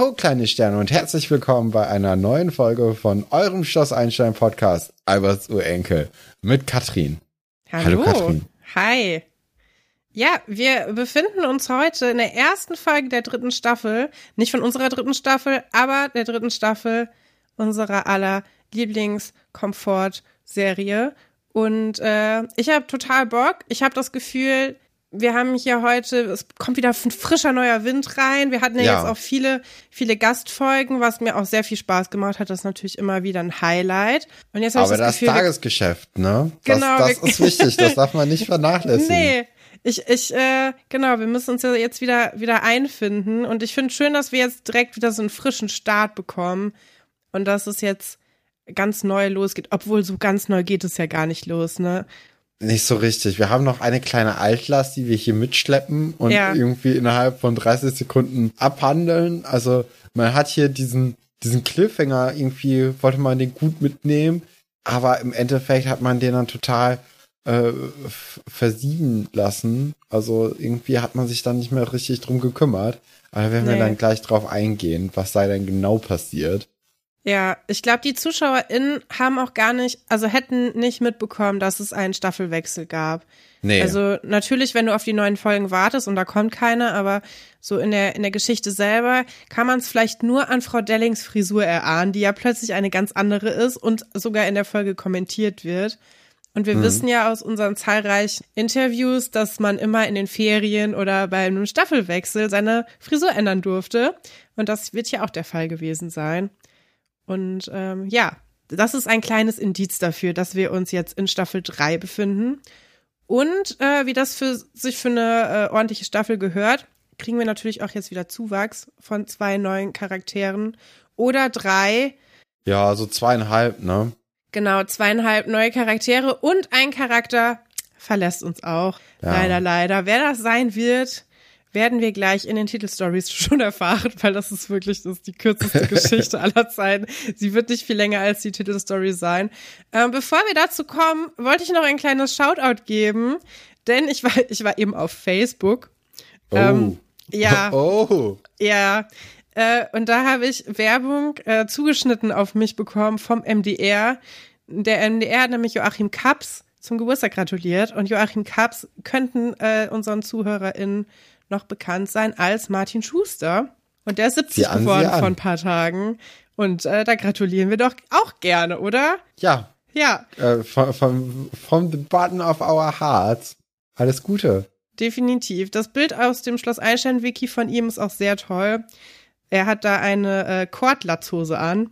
Ho, kleine Sterne und herzlich willkommen bei einer neuen Folge von eurem Schloss Einstein Podcast Alberts Urenkel mit Katrin. Hallo. Hallo Katrin. Hi. Ja, wir befinden uns heute in der ersten Folge der dritten Staffel. Nicht von unserer dritten Staffel, aber der dritten Staffel unserer aller Lieblingskomfort-Serie. Und äh, ich habe total Bock. Ich habe das Gefühl, wir haben hier heute, es kommt wieder ein frischer neuer Wind rein. Wir hatten ja, ja, jetzt auch viele, viele Gastfolgen, was mir auch sehr viel Spaß gemacht hat. Das ist natürlich immer wieder ein Highlight. Und jetzt Aber ich das, das Gefühl, Tagesgeschäft, ne? Das, genau, das ist wichtig. Das darf man nicht vernachlässigen. Nee. Ich, ich, äh, genau, wir müssen uns ja jetzt wieder, wieder einfinden. Und ich finde schön, dass wir jetzt direkt wieder so einen frischen Start bekommen. Und dass es jetzt ganz neu losgeht. Obwohl so ganz neu geht es ja gar nicht los, ne? Nicht so richtig. Wir haben noch eine kleine Altlast, die wir hier mitschleppen und ja. irgendwie innerhalb von 30 Sekunden abhandeln. Also man hat hier diesen, diesen Cliffhanger irgendwie, wollte man den gut mitnehmen, aber im Endeffekt hat man den dann total äh, versiegen lassen. Also irgendwie hat man sich dann nicht mehr richtig drum gekümmert. Aber da werden nee. wir dann gleich drauf eingehen, was sei denn genau passiert. Ja, ich glaube, die ZuschauerInnen haben auch gar nicht, also hätten nicht mitbekommen, dass es einen Staffelwechsel gab. Nee. Also natürlich, wenn du auf die neuen Folgen wartest und da kommt keine, aber so in der, in der Geschichte selber kann man es vielleicht nur an Frau Dellings Frisur erahnen, die ja plötzlich eine ganz andere ist und sogar in der Folge kommentiert wird. Und wir mhm. wissen ja aus unseren zahlreichen Interviews, dass man immer in den Ferien oder bei einem Staffelwechsel seine Frisur ändern durfte. Und das wird ja auch der Fall gewesen sein. Und ähm, ja, das ist ein kleines Indiz dafür, dass wir uns jetzt in Staffel 3 befinden. Und äh, wie das für sich für eine äh, ordentliche Staffel gehört, kriegen wir natürlich auch jetzt wieder Zuwachs von zwei neuen Charakteren oder drei. Ja, so zweieinhalb, ne? Genau, zweieinhalb neue Charaktere und ein Charakter verlässt uns auch. Ja. Leider, leider. Wer das sein wird, werden wir gleich in den Titelstories schon erfahren, weil das ist wirklich das ist die kürzeste Geschichte aller Zeiten. Sie wird nicht viel länger als die Titelstory sein. Ähm, bevor wir dazu kommen, wollte ich noch ein kleines Shoutout geben, denn ich war, ich war eben auf Facebook. Oh. Ähm, ja. Oh. Ja. Äh, und da habe ich Werbung äh, zugeschnitten auf mich bekommen vom MDR. Der MDR hat nämlich Joachim Kaps zum Geburtstag gratuliert und Joachim Kaps könnten äh, unseren ZuhörerInnen noch bekannt sein als Martin Schuster. Und der ist 70 an, geworden vor ein paar Tagen. Und äh, da gratulieren wir doch auch gerne, oder? Ja. Ja. Äh, from, from, from the button of our hearts. Alles Gute. Definitiv. Das Bild aus dem Schloss Einstein-Wiki von ihm ist auch sehr toll. Er hat da eine äh, Kordlatzhose an.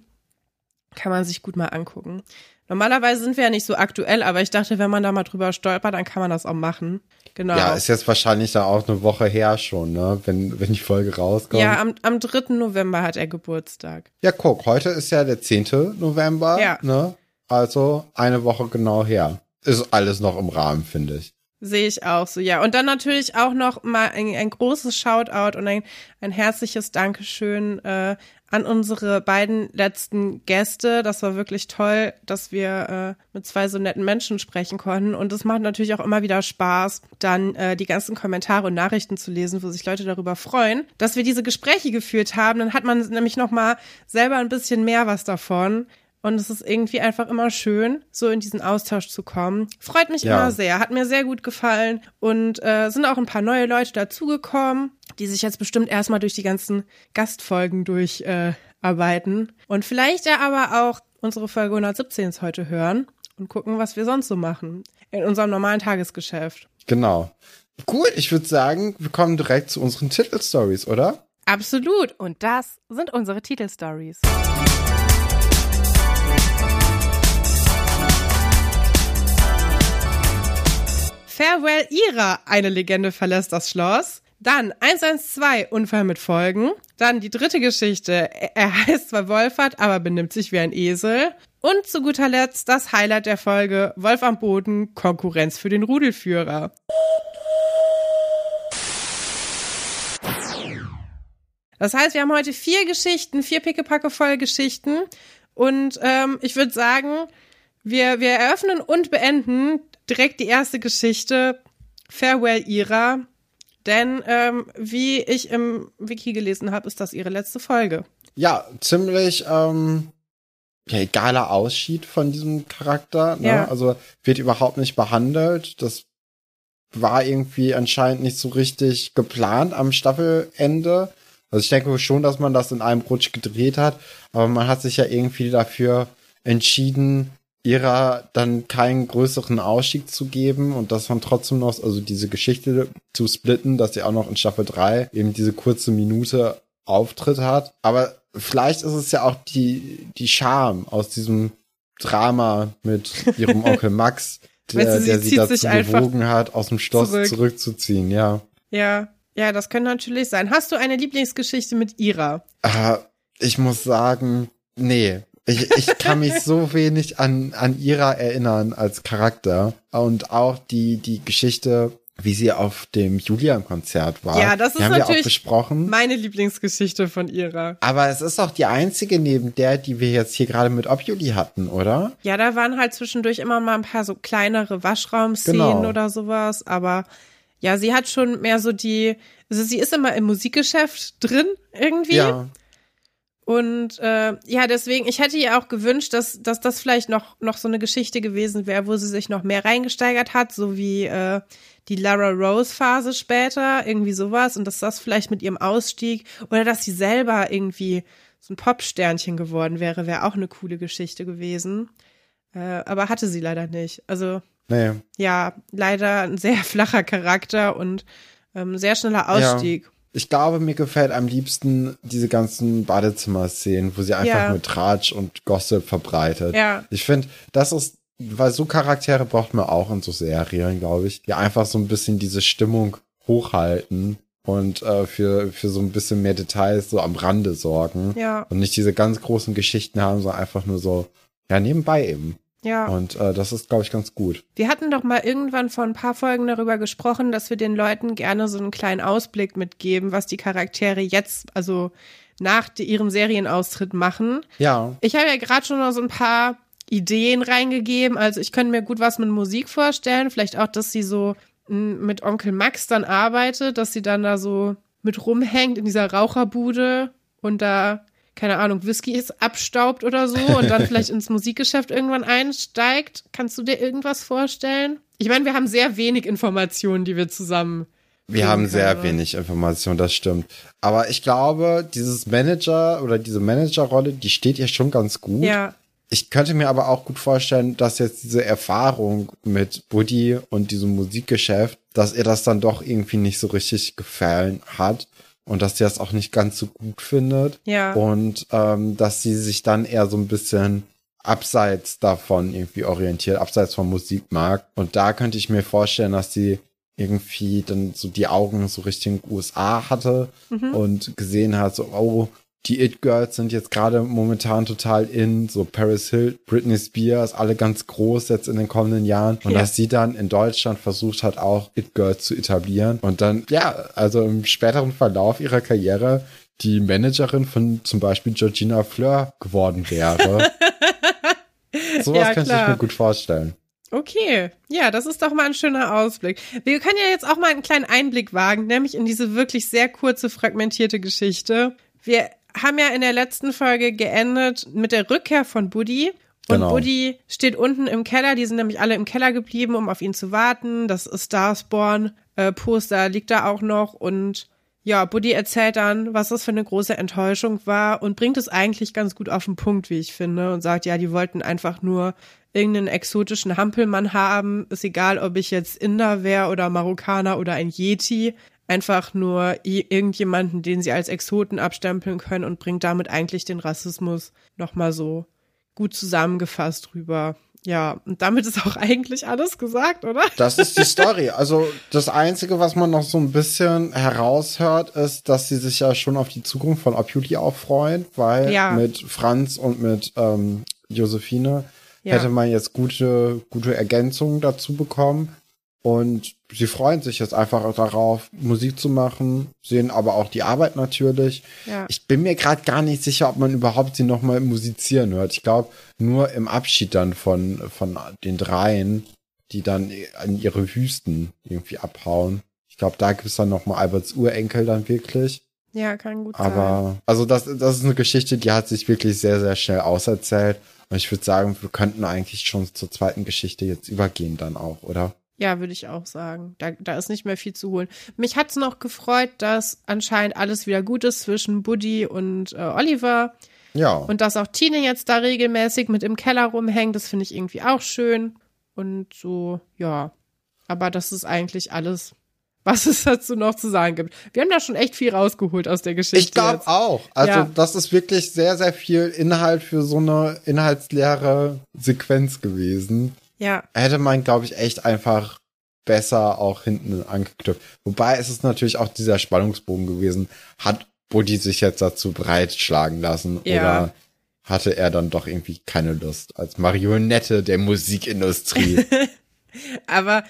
Kann man sich gut mal angucken. Normalerweise sind wir ja nicht so aktuell, aber ich dachte, wenn man da mal drüber stolpert, dann kann man das auch machen. Genau. Ja, ist jetzt wahrscheinlich da auch eine Woche her schon, ne? Wenn, wenn die Folge rauskommt. Ja, am, am 3. November hat er Geburtstag. Ja, guck, heute ist ja der 10. November. Ja. Ne? Also eine Woche genau her. Ist alles noch im Rahmen, finde ich. Sehe ich auch so, ja. Und dann natürlich auch noch mal ein, ein großes Shoutout und ein, ein herzliches Dankeschön äh, an unsere beiden letzten Gäste. Das war wirklich toll, dass wir äh, mit zwei so netten Menschen sprechen konnten. Und es macht natürlich auch immer wieder Spaß, dann äh, die ganzen Kommentare und Nachrichten zu lesen, wo sich Leute darüber freuen, dass wir diese Gespräche geführt haben. Dann hat man nämlich noch mal selber ein bisschen mehr was davon. Und es ist irgendwie einfach immer schön, so in diesen Austausch zu kommen. Freut mich ja. immer sehr, hat mir sehr gut gefallen. Und äh, sind auch ein paar neue Leute dazugekommen, die sich jetzt bestimmt erstmal durch die ganzen Gastfolgen durcharbeiten. Äh, und vielleicht ja aber auch unsere Folge 117 heute hören und gucken, was wir sonst so machen in unserem normalen Tagesgeschäft. Genau. Cool, ich würde sagen, wir kommen direkt zu unseren Titelstories, oder? Absolut. Und das sind unsere Titelstories. Farewell Ira, eine Legende verlässt das Schloss. Dann 112, Unfall mit Folgen. Dann die dritte Geschichte, er heißt zwar Wolfert, aber benimmt sich wie ein Esel. Und zu guter Letzt das Highlight der Folge, Wolf am Boden, Konkurrenz für den Rudelführer. Das heißt, wir haben heute vier Geschichten, vier pickepacke voll Geschichten. Und ähm, ich würde sagen, wir, wir eröffnen und beenden direkt die erste Geschichte. Farewell Ira. Denn ähm, wie ich im Wiki gelesen habe, ist das ihre letzte Folge. Ja, ziemlich ähm, ja, egaler Ausschied von diesem Charakter. Ne? Ja. Also wird überhaupt nicht behandelt. Das war irgendwie anscheinend nicht so richtig geplant am Staffelende. Also ich denke schon, dass man das in einem Rutsch gedreht hat, aber man hat sich ja irgendwie dafür entschieden, ihrer dann keinen größeren Ausstieg zu geben und das dann trotzdem noch, also diese Geschichte zu splitten, dass sie auch noch in Staffel 3 eben diese kurze Minute Auftritt hat. Aber vielleicht ist es ja auch die, die Charme aus diesem Drama mit ihrem Onkel Max, der, weißt du, sie, der sie dazu bewogen hat, aus dem Schloss zurück. zurückzuziehen, ja. Ja, ja, das könnte natürlich sein. Hast du eine Lieblingsgeschichte mit Ira? Äh, ich muss sagen, nee. Ich, ich kann mich so wenig an, an Ira erinnern als Charakter. Und auch die, die Geschichte, wie sie auf dem Julian-Konzert war. Ja, das ist haben natürlich wir auch besprochen. meine Lieblingsgeschichte von Ira. Aber es ist auch die einzige neben der, die wir jetzt hier gerade mit Objuli hatten, oder? Ja, da waren halt zwischendurch immer mal ein paar so kleinere Waschraumszenen genau. oder sowas. Aber ja, sie hat schon mehr so die, also sie ist immer im Musikgeschäft drin irgendwie. Ja. Und äh, ja, deswegen, ich hätte ihr auch gewünscht, dass, dass das vielleicht noch, noch so eine Geschichte gewesen wäre, wo sie sich noch mehr reingesteigert hat, so wie äh, die Lara Rose-Phase später, irgendwie sowas. Und dass das vielleicht mit ihrem Ausstieg oder dass sie selber irgendwie so ein Popsternchen geworden wäre, wäre auch eine coole Geschichte gewesen. Äh, aber hatte sie leider nicht. Also Nee. Ja, leider ein sehr flacher Charakter und ähm, sehr schneller Ausstieg. Ja. Ich glaube, mir gefällt am liebsten diese ganzen Badezimmer-Szenen, wo sie einfach ja. nur Tratsch und Gossip verbreitet. Ja. Ich finde, das ist, weil so Charaktere braucht man auch in so Serien, glaube ich, die einfach so ein bisschen diese Stimmung hochhalten und äh, für, für so ein bisschen mehr Details so am Rande sorgen. Ja. Und nicht diese ganz großen Geschichten haben, sondern einfach nur so, ja, nebenbei eben. Ja. Und äh, das ist, glaube ich, ganz gut. Wir hatten doch mal irgendwann vor ein paar Folgen darüber gesprochen, dass wir den Leuten gerne so einen kleinen Ausblick mitgeben, was die Charaktere jetzt, also nach ihrem Serienaustritt machen. Ja. Ich habe ja gerade schon noch so ein paar Ideen reingegeben. Also ich könnte mir gut was mit Musik vorstellen. Vielleicht auch, dass sie so mit Onkel Max dann arbeitet, dass sie dann da so mit rumhängt in dieser Raucherbude und da keine Ahnung, Whiskys abstaubt oder so und dann vielleicht ins Musikgeschäft irgendwann einsteigt. Kannst du dir irgendwas vorstellen? Ich meine, wir haben sehr wenig Informationen, die wir zusammen. Wir haben können, sehr oder? wenig Informationen, das stimmt. Aber ich glaube, dieses Manager oder diese Managerrolle, die steht ihr schon ganz gut. Ja. Ich könnte mir aber auch gut vorstellen, dass jetzt diese Erfahrung mit Buddy und diesem Musikgeschäft, dass ihr das dann doch irgendwie nicht so richtig gefallen hat und dass sie das auch nicht ganz so gut findet. Ja. Und ähm, dass sie sich dann eher so ein bisschen abseits davon irgendwie orientiert, abseits vom Musikmarkt. Und da könnte ich mir vorstellen, dass sie irgendwie dann so die Augen so Richtung USA hatte mhm. und gesehen hat, so, oh, die It-Girls sind jetzt gerade momentan total in, so Paris Hill, Britney Spears, alle ganz groß jetzt in den kommenden Jahren. Und ja. dass sie dann in Deutschland versucht hat, auch It-Girls zu etablieren. Und dann, ja, also im späteren Verlauf ihrer Karriere die Managerin von zum Beispiel Georgina Fleur geworden wäre. Sowas ja, könnte ich mir gut vorstellen. Okay, ja, das ist doch mal ein schöner Ausblick. Wir können ja jetzt auch mal einen kleinen Einblick wagen, nämlich in diese wirklich sehr kurze, fragmentierte Geschichte. Wir haben ja in der letzten Folge geendet mit der Rückkehr von Buddy. Und genau. Buddy steht unten im Keller. Die sind nämlich alle im Keller geblieben, um auf ihn zu warten. Das Starspawn-Poster äh, liegt da auch noch. Und ja, Buddy erzählt dann, was das für eine große Enttäuschung war und bringt es eigentlich ganz gut auf den Punkt, wie ich finde. Und sagt, ja, die wollten einfach nur irgendeinen exotischen Hampelmann haben. Ist egal, ob ich jetzt Inder wäre oder Marokkaner oder ein Yeti einfach nur irgendjemanden, den sie als Exoten abstempeln können und bringt damit eigentlich den Rassismus nochmal so gut zusammengefasst rüber. Ja, und damit ist auch eigentlich alles gesagt, oder? Das ist die Story. Also das Einzige, was man noch so ein bisschen heraushört, ist, dass sie sich ja schon auf die Zukunft von Opuli auch freuen, weil ja. mit Franz und mit ähm, Josephine ja. hätte man jetzt gute, gute Ergänzungen dazu bekommen. Und sie freuen sich jetzt einfach darauf, Musik zu machen, sehen aber auch die Arbeit natürlich. Ja. Ich bin mir gerade gar nicht sicher, ob man überhaupt sie nochmal musizieren hört. Ich glaube, nur im Abschied dann von, von den dreien, die dann an ihre Wüsten irgendwie abhauen. Ich glaube, da gibt es dann nochmal Alberts Urenkel dann wirklich. Ja, kann gut Aber, sein. Aber, also das, das ist eine Geschichte, die hat sich wirklich sehr, sehr schnell auserzählt. Und ich würde sagen, wir könnten eigentlich schon zur zweiten Geschichte jetzt übergehen dann auch, oder? Ja, würde ich auch sagen. Da, da ist nicht mehr viel zu holen. Mich hat's noch gefreut, dass anscheinend alles wieder gut ist zwischen Buddy und äh, Oliver. Ja. Und dass auch Tine jetzt da regelmäßig mit im Keller rumhängt, das finde ich irgendwie auch schön. Und so, ja. Aber das ist eigentlich alles, was es dazu noch zu sagen gibt. Wir haben da schon echt viel rausgeholt aus der Geschichte. Ich glaube auch. Also ja. das ist wirklich sehr, sehr viel Inhalt für so eine inhaltsleere Sequenz gewesen. Ja. Hätte man, glaube ich, echt einfach besser auch hinten angeknüpft. Wobei es ist natürlich auch dieser Spannungsbogen gewesen. Hat Buddy sich jetzt dazu breitschlagen lassen ja. oder hatte er dann doch irgendwie keine Lust als Marionette der Musikindustrie? Aber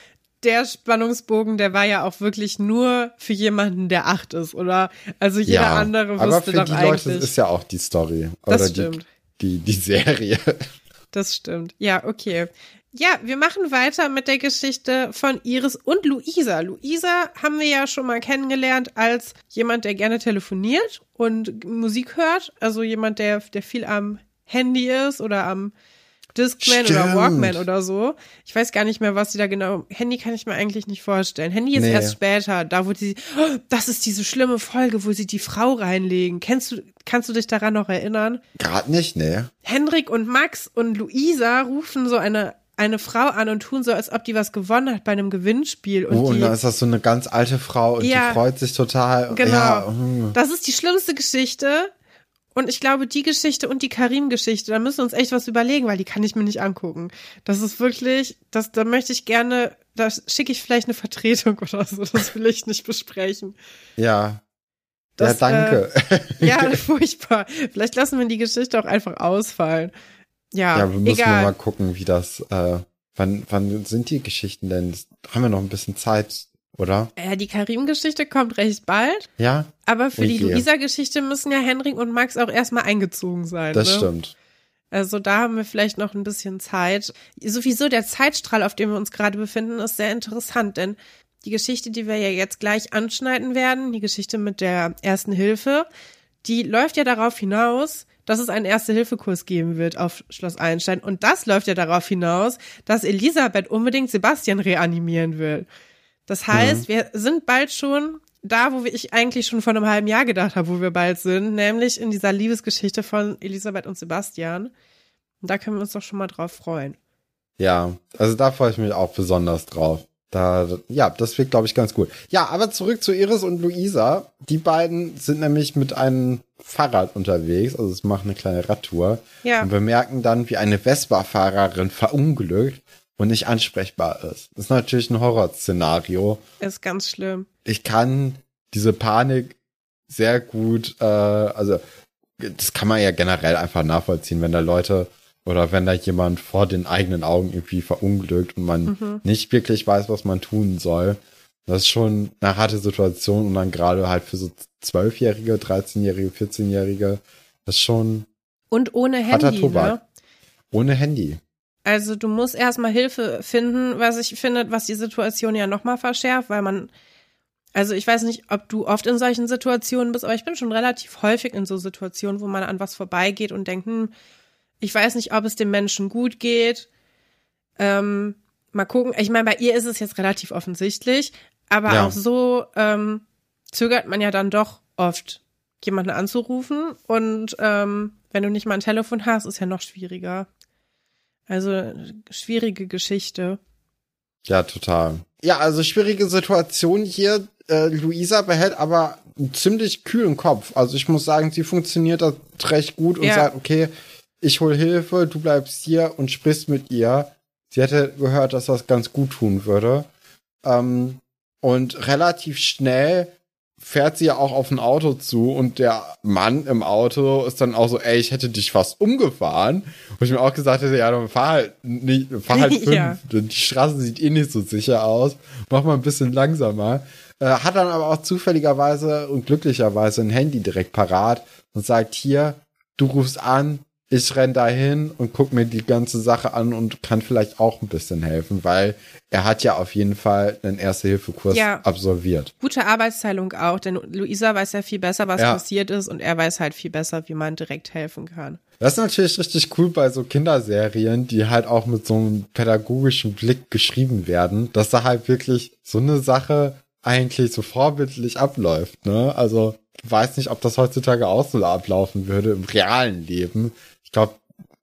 der Spannungsbogen, der war ja auch wirklich nur für jemanden, der acht ist, oder? Also jeder ja, andere wusste aber für doch die eigentlich. Leute ist ja auch die Story. Das oder stimmt. Die, die, die Serie. Das stimmt. Ja, okay. Ja, wir machen weiter mit der Geschichte von Iris und Luisa. Luisa haben wir ja schon mal kennengelernt als jemand, der gerne telefoniert und Musik hört. Also jemand, der, der viel am Handy ist oder am Discman Stimmt. oder Walkman oder so. Ich weiß gar nicht mehr, was sie da genau. Handy kann ich mir eigentlich nicht vorstellen. Handy ist nee. erst später, da wo die. Oh, das ist diese schlimme Folge, wo sie die Frau reinlegen. Kennst du, kannst du dich daran noch erinnern? Gerade nicht, ne. Hendrik und Max und Luisa rufen so eine eine Frau an und tun so, als ob die was gewonnen hat bei einem Gewinnspiel. Und oh, und dann ist das so eine ganz alte Frau und ja, die freut sich total. Genau. Ja. Hm. Das ist die schlimmste Geschichte. Und ich glaube, die Geschichte und die Karim-Geschichte, da müssen wir uns echt was überlegen, weil die kann ich mir nicht angucken. Das ist wirklich, das, da möchte ich gerne, da schicke ich vielleicht eine Vertretung oder so. Das will ich nicht besprechen. Ja. Das, ja, danke. Äh, ja, furchtbar. Vielleicht lassen wir die Geschichte auch einfach ausfallen. Ja, ja wir müssen egal. mal gucken, wie das, äh, wann, wann sind die Geschichten denn? haben wir noch ein bisschen Zeit, oder? Ja, die Karim-Geschichte kommt recht bald. Ja. Aber für die Luisa-Geschichte müssen ja Henrik und Max auch erstmal eingezogen sein. Das ne? stimmt. Also da haben wir vielleicht noch ein bisschen Zeit. Sowieso der Zeitstrahl, auf dem wir uns gerade befinden, ist sehr interessant, denn die Geschichte, die wir ja jetzt gleich anschneiden werden, die Geschichte mit der ersten Hilfe, die läuft ja darauf hinaus, dass es einen Erste-Hilfe-Kurs geben wird auf Schloss Einstein. Und das läuft ja darauf hinaus, dass Elisabeth unbedingt Sebastian reanimieren will. Das heißt, mhm. wir sind bald schon da, wo ich eigentlich schon vor einem halben Jahr gedacht habe, wo wir bald sind, nämlich in dieser Liebesgeschichte von Elisabeth und Sebastian. Und da können wir uns doch schon mal drauf freuen. Ja, also da freue ich mich auch besonders drauf. Da, ja, das wird, glaube ich, ganz gut. Ja, aber zurück zu Iris und Luisa. Die beiden sind nämlich mit einem Fahrrad unterwegs, also es macht eine kleine Radtour. Ja. Und bemerken dann, wie eine Vespa-Fahrerin verunglückt und nicht ansprechbar ist. Das ist natürlich ein Horrorszenario. Ist ganz schlimm. Ich kann diese Panik sehr gut, äh, also das kann man ja generell einfach nachvollziehen, wenn da Leute oder wenn da jemand vor den eigenen Augen irgendwie verunglückt und man mhm. nicht wirklich weiß, was man tun soll. Das ist schon eine harte Situation und dann gerade halt für so Zwölfjährige, 13-Jährige, 14-Jährige, das ist schon. Und ohne Handy, ne? Ohne Handy. Also du musst erstmal Hilfe finden, was ich finde, was die Situation ja nochmal verschärft, weil man, also ich weiß nicht, ob du oft in solchen Situationen bist, aber ich bin schon relativ häufig in so Situationen, wo man an was vorbeigeht und denkt, hm, ich weiß nicht, ob es dem Menschen gut geht. Ähm, mal gucken. Ich meine, bei ihr ist es jetzt relativ offensichtlich, aber ja. auch so ähm, zögert man ja dann doch oft, jemanden anzurufen. Und ähm, wenn du nicht mal ein Telefon hast, ist ja noch schwieriger. Also schwierige Geschichte. Ja, total. Ja, also schwierige Situation hier. Äh, Luisa behält aber einen ziemlich kühlen Kopf. Also ich muss sagen, sie funktioniert das recht gut und ja. sagt, okay, ich hol Hilfe, du bleibst hier und sprichst mit ihr. Sie hätte gehört, dass das ganz gut tun würde. Ähm, und relativ schnell fährt sie ja auch auf ein Auto zu und der Mann im Auto ist dann auch so, ey, ich hätte dich fast umgefahren. Und ich mir auch gesagt hätte, ja, dann fahr halt nicht, fahr halt fünf. ja. Die Straße sieht eh nicht so sicher aus. Mach mal ein bisschen langsamer. Äh, hat dann aber auch zufälligerweise und glücklicherweise ein Handy direkt parat und sagt, hier, du rufst an, ich renn dahin und guck mir die ganze Sache an und kann vielleicht auch ein bisschen helfen, weil er hat ja auf jeden Fall einen Erste-Hilfe-Kurs ja. absolviert. Gute Arbeitsteilung auch, denn Luisa weiß ja viel besser, was ja. passiert ist und er weiß halt viel besser, wie man direkt helfen kann. Das ist natürlich richtig cool bei so Kinderserien, die halt auch mit so einem pädagogischen Blick geschrieben werden, dass da halt wirklich so eine Sache eigentlich so vorbildlich abläuft, ne? Also, weiß nicht, ob das heutzutage auch so ablaufen würde im realen Leben. Ich glaube,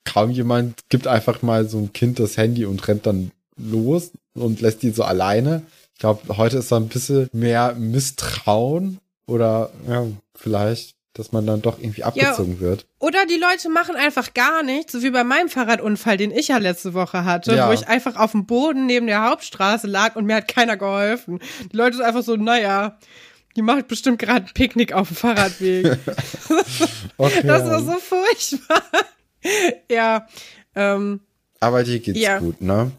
kaum jemand gibt einfach mal so ein Kind das Handy und rennt dann los und lässt die so alleine. Ich glaube, heute ist da ein bisschen mehr Misstrauen oder ja, vielleicht, dass man dann doch irgendwie abgezogen ja, wird. Oder die Leute machen einfach gar nichts, so wie bei meinem Fahrradunfall, den ich ja letzte Woche hatte, ja. wo ich einfach auf dem Boden neben der Hauptstraße lag und mir hat keiner geholfen. Die Leute sind einfach so, naja, die macht bestimmt gerade Picknick auf dem Fahrradweg. okay. Das war so furchtbar. ja. Ähm, Aber dir geht's ja. gut, ne?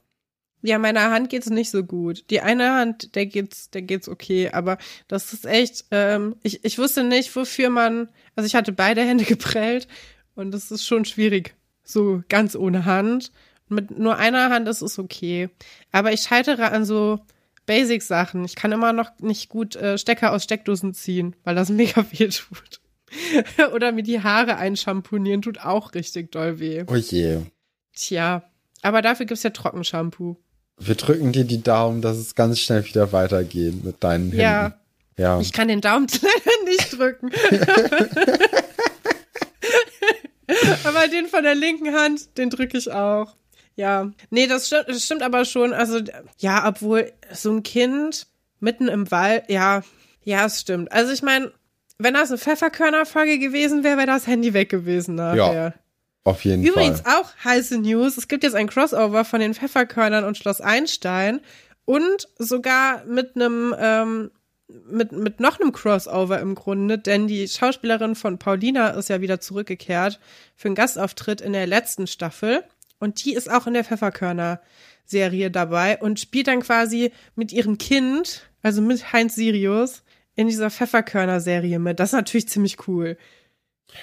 Ja, meiner Hand geht's nicht so gut. Die eine Hand, der geht's, der geht's okay, aber das ist echt, ähm, ich, ich wusste nicht, wofür man, also ich hatte beide Hände geprellt und das ist schon schwierig. So ganz ohne Hand. Mit nur einer Hand ist es okay. Aber ich scheitere an so Basic-Sachen. Ich kann immer noch nicht gut äh, Stecker aus Steckdosen ziehen, weil das mega weh tut. Oder mir die Haare einschamponieren tut auch richtig doll weh. Oh je. Tja, aber dafür gibt's ja Trockenshampoo. Wir drücken dir die Daumen, dass es ganz schnell wieder weitergeht mit deinen Händen. Ja. Ja. Ich kann den Daumen leider nicht drücken. aber den von der linken Hand, den drücke ich auch. Ja. Nee, das stimmt, das stimmt aber schon. Also, ja, obwohl so ein Kind mitten im Wald, ja, ja, es stimmt. Also ich meine, wenn das eine Pfefferkörnerfolge gewesen wäre, wäre das Handy weg gewesen nachher. Ja. Auf jeden Übrigens Fall. Übrigens auch heiße News. Es gibt jetzt ein Crossover von den Pfefferkörnern und Schloss Einstein und sogar mit einem ähm, mit, mit noch einem Crossover im Grunde, denn die Schauspielerin von Paulina ist ja wieder zurückgekehrt für einen Gastauftritt in der letzten Staffel und die ist auch in der Pfefferkörner Serie dabei und spielt dann quasi mit ihrem Kind, also mit Heinz Sirius, in dieser Pfefferkörner Serie mit. Das ist natürlich ziemlich cool.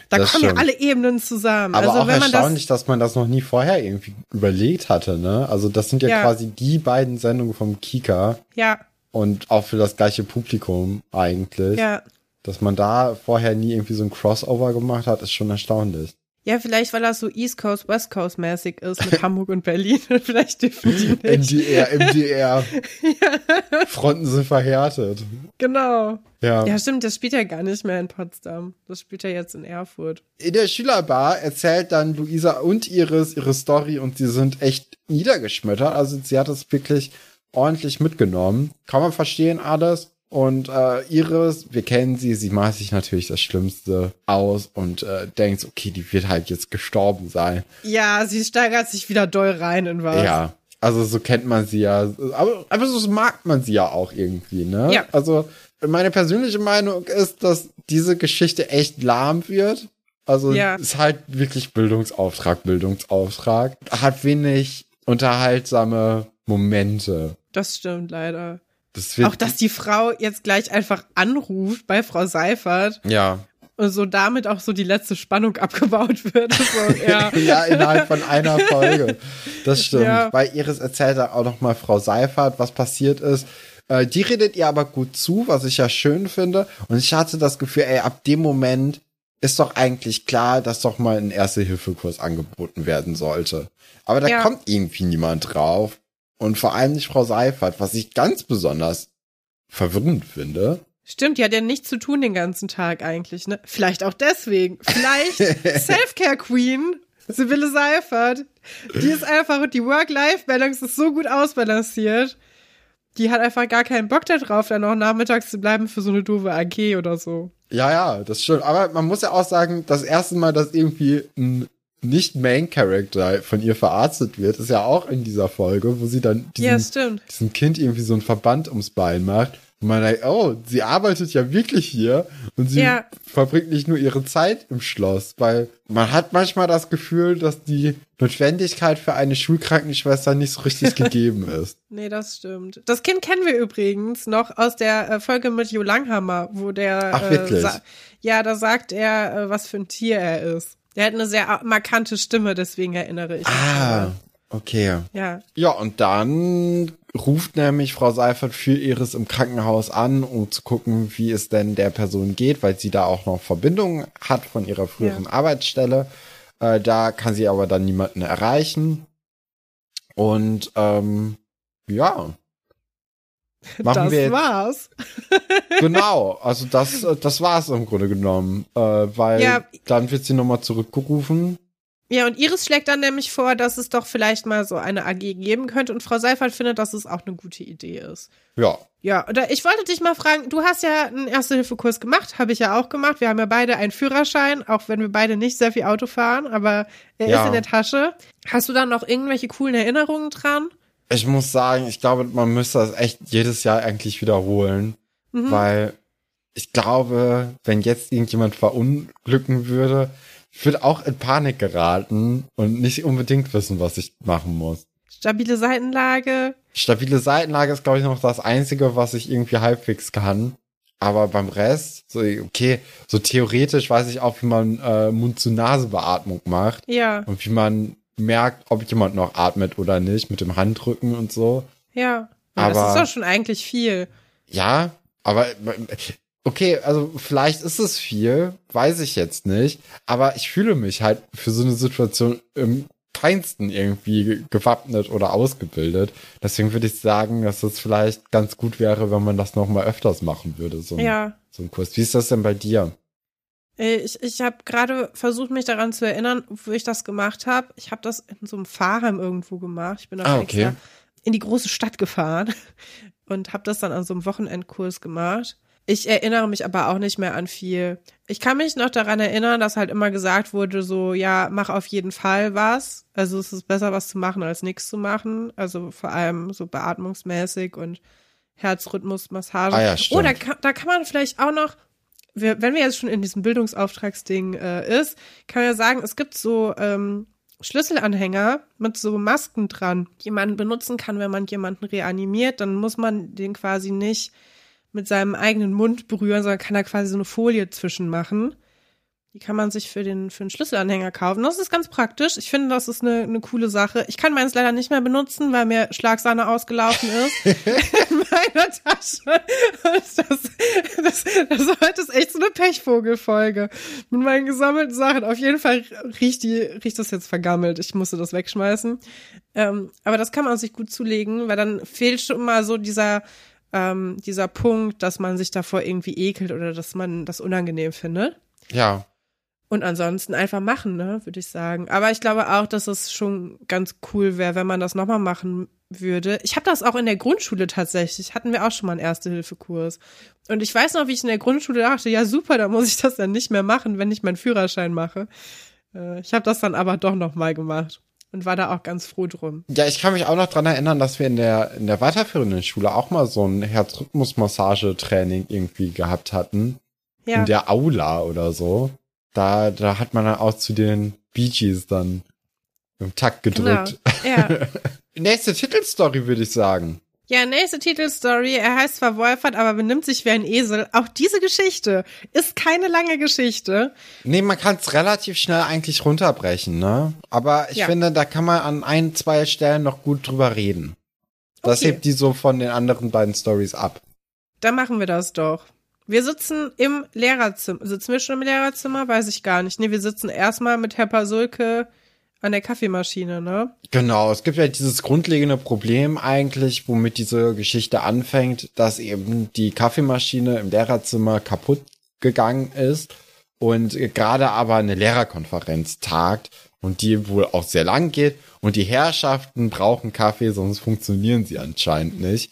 Da das kommen stimmt. ja alle Ebenen zusammen. Aber also, auch wenn man erstaunlich, das, dass man das noch nie vorher irgendwie überlegt hatte, ne? Also das sind ja, ja, quasi die beiden Sendungen vom Kika. Ja. Und auch für das gleiche Publikum eigentlich. Ja. Dass man da vorher nie irgendwie so ein Crossover gemacht hat, ist schon erstaunlich. Ja, vielleicht, weil das so East Coast, West Coast mäßig ist mit Hamburg und Berlin. vielleicht dürfen die nicht. NDR, MDR. ja. Fronten sind verhärtet. Genau. Ja. ja, stimmt, das spielt ja gar nicht mehr in Potsdam. Das spielt ja jetzt in Erfurt. In der Schülerbar erzählt dann Luisa und Iris ihre Story und sie sind echt niedergeschmettert. Also sie hat es wirklich ordentlich mitgenommen. Kann man verstehen alles. Und äh, Iris, wir kennen sie, sie macht sich natürlich das Schlimmste aus und äh, denkt, okay, die wird halt jetzt gestorben sein. Ja, sie steigert sich wieder doll rein in was. Ja, also so kennt man sie ja. Aber, aber so mag man sie ja auch irgendwie, ne? Ja. Also meine persönliche Meinung ist, dass diese Geschichte echt lahm wird. Also ja. ist halt wirklich Bildungsauftrag, Bildungsauftrag. Hat wenig unterhaltsame Momente. Das stimmt leider. Das auch, dass die Frau jetzt gleich einfach anruft bei Frau Seifert. Ja. Und so damit auch so die letzte Spannung abgebaut wird. So, ja. ja, innerhalb von einer Folge. Das stimmt. Ja. Bei Iris erzählt er auch noch mal Frau Seifert, was passiert ist. Äh, die redet ihr aber gut zu, was ich ja schön finde. Und ich hatte das Gefühl, ey, ab dem Moment ist doch eigentlich klar, dass doch mal ein Erste-Hilfe-Kurs angeboten werden sollte. Aber da ja. kommt irgendwie niemand drauf. Und vor allem nicht Frau Seifert, was ich ganz besonders verwirrend finde. Stimmt, die hat ja nichts zu tun den ganzen Tag eigentlich, ne? Vielleicht auch deswegen. Vielleicht Self-Care Queen, Sibylle Seifert. Die ist einfach, die Work-Life-Balance ist so gut ausbalanciert. Die hat einfach gar keinen Bock darauf, dann noch nachmittags zu bleiben für so eine doofe AG oder so. Ja, ja, das stimmt. Aber man muss ja auch sagen, das erste Mal, dass irgendwie ein nicht Main Character von ihr verarztet wird, ist ja auch in dieser Folge, wo sie dann diesen, ja, diesen Kind irgendwie so ein Verband ums Bein macht. Und man denkt, oh, sie arbeitet ja wirklich hier und sie ja. verbringt nicht nur ihre Zeit im Schloss, weil man hat manchmal das Gefühl, dass die Notwendigkeit für eine Schulkrankenschwester nicht so richtig gegeben ist. Nee, das stimmt. Das Kind kennen wir übrigens noch aus der äh, Folge mit Jo Langhammer, wo der Ach, wirklich? Äh, ja, da sagt er, äh, was für ein Tier er ist. Der hat eine sehr markante Stimme, deswegen erinnere ich mich. Ah, okay. Ja. Ja, und dann ruft nämlich Frau Seifert für Iris im Krankenhaus an, um zu gucken, wie es denn der Person geht, weil sie da auch noch Verbindungen hat von ihrer früheren ja. Arbeitsstelle. Äh, da kann sie aber dann niemanden erreichen. Und ähm, ja. Machen das wir jetzt, war's. genau, also das, das war's im Grunde genommen. Äh, weil ja. dann wird sie nochmal zurückgerufen. Ja, und Iris schlägt dann nämlich vor, dass es doch vielleicht mal so eine AG geben könnte. Und Frau Seifert findet, dass es auch eine gute Idee ist. Ja. Ja, oder ich wollte dich mal fragen, du hast ja einen Erste-Hilfe-Kurs gemacht, habe ich ja auch gemacht. Wir haben ja beide einen Führerschein, auch wenn wir beide nicht sehr viel Auto fahren, aber er ja. ist in der Tasche. Hast du da noch irgendwelche coolen Erinnerungen dran? Ich muss sagen, ich glaube, man müsste das echt jedes Jahr eigentlich wiederholen, mhm. weil ich glaube, wenn jetzt irgendjemand verunglücken würde, ich würde auch in Panik geraten und nicht unbedingt wissen, was ich machen muss. Stabile Seitenlage. Stabile Seitenlage ist, glaube ich, noch das Einzige, was ich irgendwie halbwegs kann. Aber beim Rest, so, okay, so theoretisch weiß ich auch, wie man äh, Mund-zu-Nase-Beatmung macht. Ja. Und wie man merkt, ob jemand noch atmet oder nicht, mit dem Handrücken und so. Ja. aber, das ist doch schon eigentlich viel. Ja, aber okay, also vielleicht ist es viel, weiß ich jetzt nicht. Aber ich fühle mich halt für so eine Situation im Feinsten irgendwie gewappnet oder ausgebildet. Deswegen würde ich sagen, dass es vielleicht ganz gut wäre, wenn man das noch mal öfters machen würde, so ein, ja. so ein Kurs. Wie ist das denn bei dir? Äh, ich, ich habe gerade versucht, mich daran zu erinnern, wo ich das gemacht habe. Ich habe das in so einem Fahrheim irgendwo gemacht. Ich bin auch ah, okay. extra in die große Stadt gefahren und habe das dann an so einem Wochenendkurs gemacht. Ich erinnere mich aber auch nicht mehr an viel. Ich kann mich noch daran erinnern, dass halt immer gesagt wurde, so, ja, mach auf jeden Fall was. Also es ist besser, was zu machen, als nichts zu machen. Also vor allem so beatmungsmäßig und Herzrhythmusmassage. Ah, ja, stimmt. Oh, da da kann man vielleicht auch noch, wenn wir jetzt schon in diesem Bildungsauftragsding äh, ist, kann man ja sagen, es gibt so ähm, Schlüsselanhänger mit so Masken dran, die man benutzen kann, wenn man jemanden reanimiert. Dann muss man den quasi nicht mit seinem eigenen Mund berühren, sondern kann da quasi so eine Folie zwischen machen. Die kann man sich für den, für den Schlüsselanhänger kaufen. Das ist ganz praktisch. Ich finde, das ist eine, eine coole Sache. Ich kann meins leider nicht mehr benutzen, weil mir Schlagsahne ausgelaufen ist in meiner Tasche. Das, das, das, heute ist echt so eine Pechvogelfolge mit meinen gesammelten Sachen. Auf jeden Fall riecht die, riecht das jetzt vergammelt. Ich musste das wegschmeißen. Ähm, aber das kann man sich gut zulegen, weil dann fehlt schon mal so dieser, ähm, dieser Punkt, dass man sich davor irgendwie ekelt oder dass man das unangenehm findet. Ja. Und ansonsten einfach machen, ne, würde ich sagen. Aber ich glaube auch, dass es schon ganz cool wäre, wenn man das nochmal machen würde. Ich habe das auch in der Grundschule tatsächlich. Hatten wir auch schon mal einen Erste-Hilfe-Kurs. Und ich weiß noch, wie ich in der Grundschule dachte, ja super, da muss ich das dann nicht mehr machen, wenn ich meinen Führerschein mache. Äh, ich habe das dann aber doch nochmal gemacht und war da auch ganz froh drum. Ja, ich kann mich auch noch dran erinnern, dass wir in der, in der weiterführenden Schule auch mal so ein Herzrhythmusmassagetraining irgendwie gehabt hatten. Ja. In der Aula oder so. Da, da hat man dann auch zu den Bee Gees dann im Takt gedrückt. Genau. Ja. Nächste Titelstory, würde ich sagen. Ja, nächste Titelstory. Er heißt zwar Wolfert, aber benimmt sich wie ein Esel. Auch diese Geschichte ist keine lange Geschichte. Nee, man kann es relativ schnell eigentlich runterbrechen, ne? Aber ich ja. finde, da kann man an ein, zwei Stellen noch gut drüber reden. Das okay. hebt die so von den anderen beiden Stories ab. Dann machen wir das doch. Wir sitzen im Lehrerzimmer. Sitzen wir schon im Lehrerzimmer? Weiß ich gar nicht. Nee, wir sitzen erstmal mit Herr Pasulke an der Kaffeemaschine, ne? Genau, es gibt ja dieses grundlegende Problem eigentlich, womit diese Geschichte anfängt, dass eben die Kaffeemaschine im Lehrerzimmer kaputt gegangen ist und gerade aber eine Lehrerkonferenz tagt und die wohl auch sehr lang geht und die Herrschaften brauchen Kaffee, sonst funktionieren sie anscheinend nicht.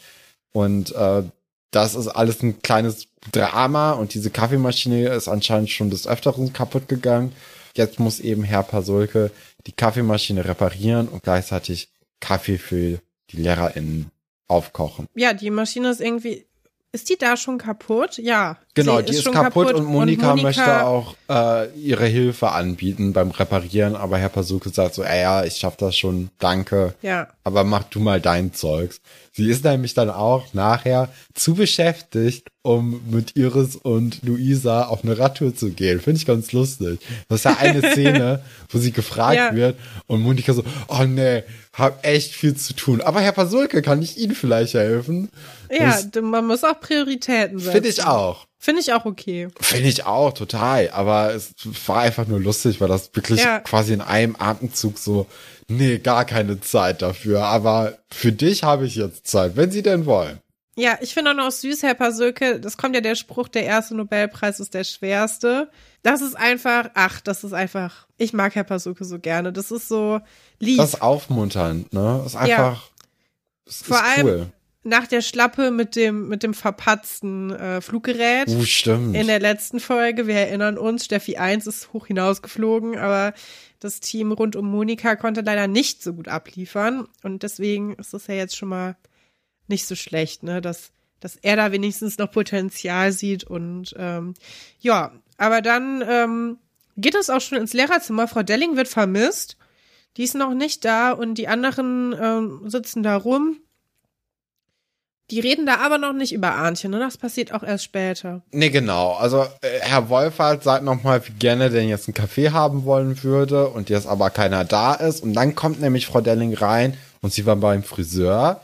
Und äh, das ist alles ein kleines Drama und diese Kaffeemaschine ist anscheinend schon des Öfteren kaputt gegangen. Jetzt muss eben Herr Pasulke die Kaffeemaschine reparieren und gleichzeitig Kaffee für die LehrerInnen aufkochen. Ja, die Maschine ist irgendwie, ist die da schon kaputt? Ja, Genau, die ist, ist kaputt, kaputt, und Monika, und Monika möchte auch äh, ihre Hilfe anbieten beim Reparieren, aber Herr Pasuke sagt so, ey, ja, ich schaff das schon, danke. Ja. Aber mach du mal dein Zeugs. Sie ist nämlich dann auch nachher zu beschäftigt, um mit Iris und Luisa auf eine Radtour zu gehen. Finde ich ganz lustig. Das ist ja eine Szene, wo sie gefragt ja. wird und Monika so, oh nee, hab echt viel zu tun. Aber Herr Pasulke, kann ich Ihnen vielleicht helfen? Ja, das, man muss auch Prioritäten setzen. Finde ich auch. Finde ich auch okay. Finde ich auch, total. Aber es war einfach nur lustig, weil das wirklich ja. quasi in einem Atemzug so, nee, gar keine Zeit dafür. Aber für dich habe ich jetzt Zeit, wenn Sie denn wollen. Ja, ich finde auch noch süß, Herr Pasöke, das kommt ja der Spruch, der erste Nobelpreis ist der schwerste. Das ist einfach, ach, das ist einfach, ich mag Herr Pasöke so gerne. Das ist so lieb. Das ist aufmunternd, ne? Das ist einfach, ja. Vor ist cool. allem, nach der Schlappe mit dem, mit dem verpatzten äh, Fluggerät. Uh, stimmt. In der letzten Folge, wir erinnern uns, Steffi 1 ist hoch hinausgeflogen, aber das Team rund um Monika konnte leider nicht so gut abliefern. Und deswegen ist es ja jetzt schon mal nicht so schlecht, ne, dass, dass er da wenigstens noch Potenzial sieht. Und ähm, ja, aber dann ähm, geht es auch schon ins Lehrerzimmer. Frau Delling wird vermisst. Die ist noch nicht da und die anderen ähm, sitzen da rum die reden da aber noch nicht über Arnchen, ne? Das passiert auch erst später. Nee, genau. Also äh, Herr Wolfert sagt nochmal, wie gerne denn jetzt einen Kaffee haben wollen würde und jetzt aber keiner da ist. Und dann kommt nämlich Frau Delling rein und sie war beim Friseur.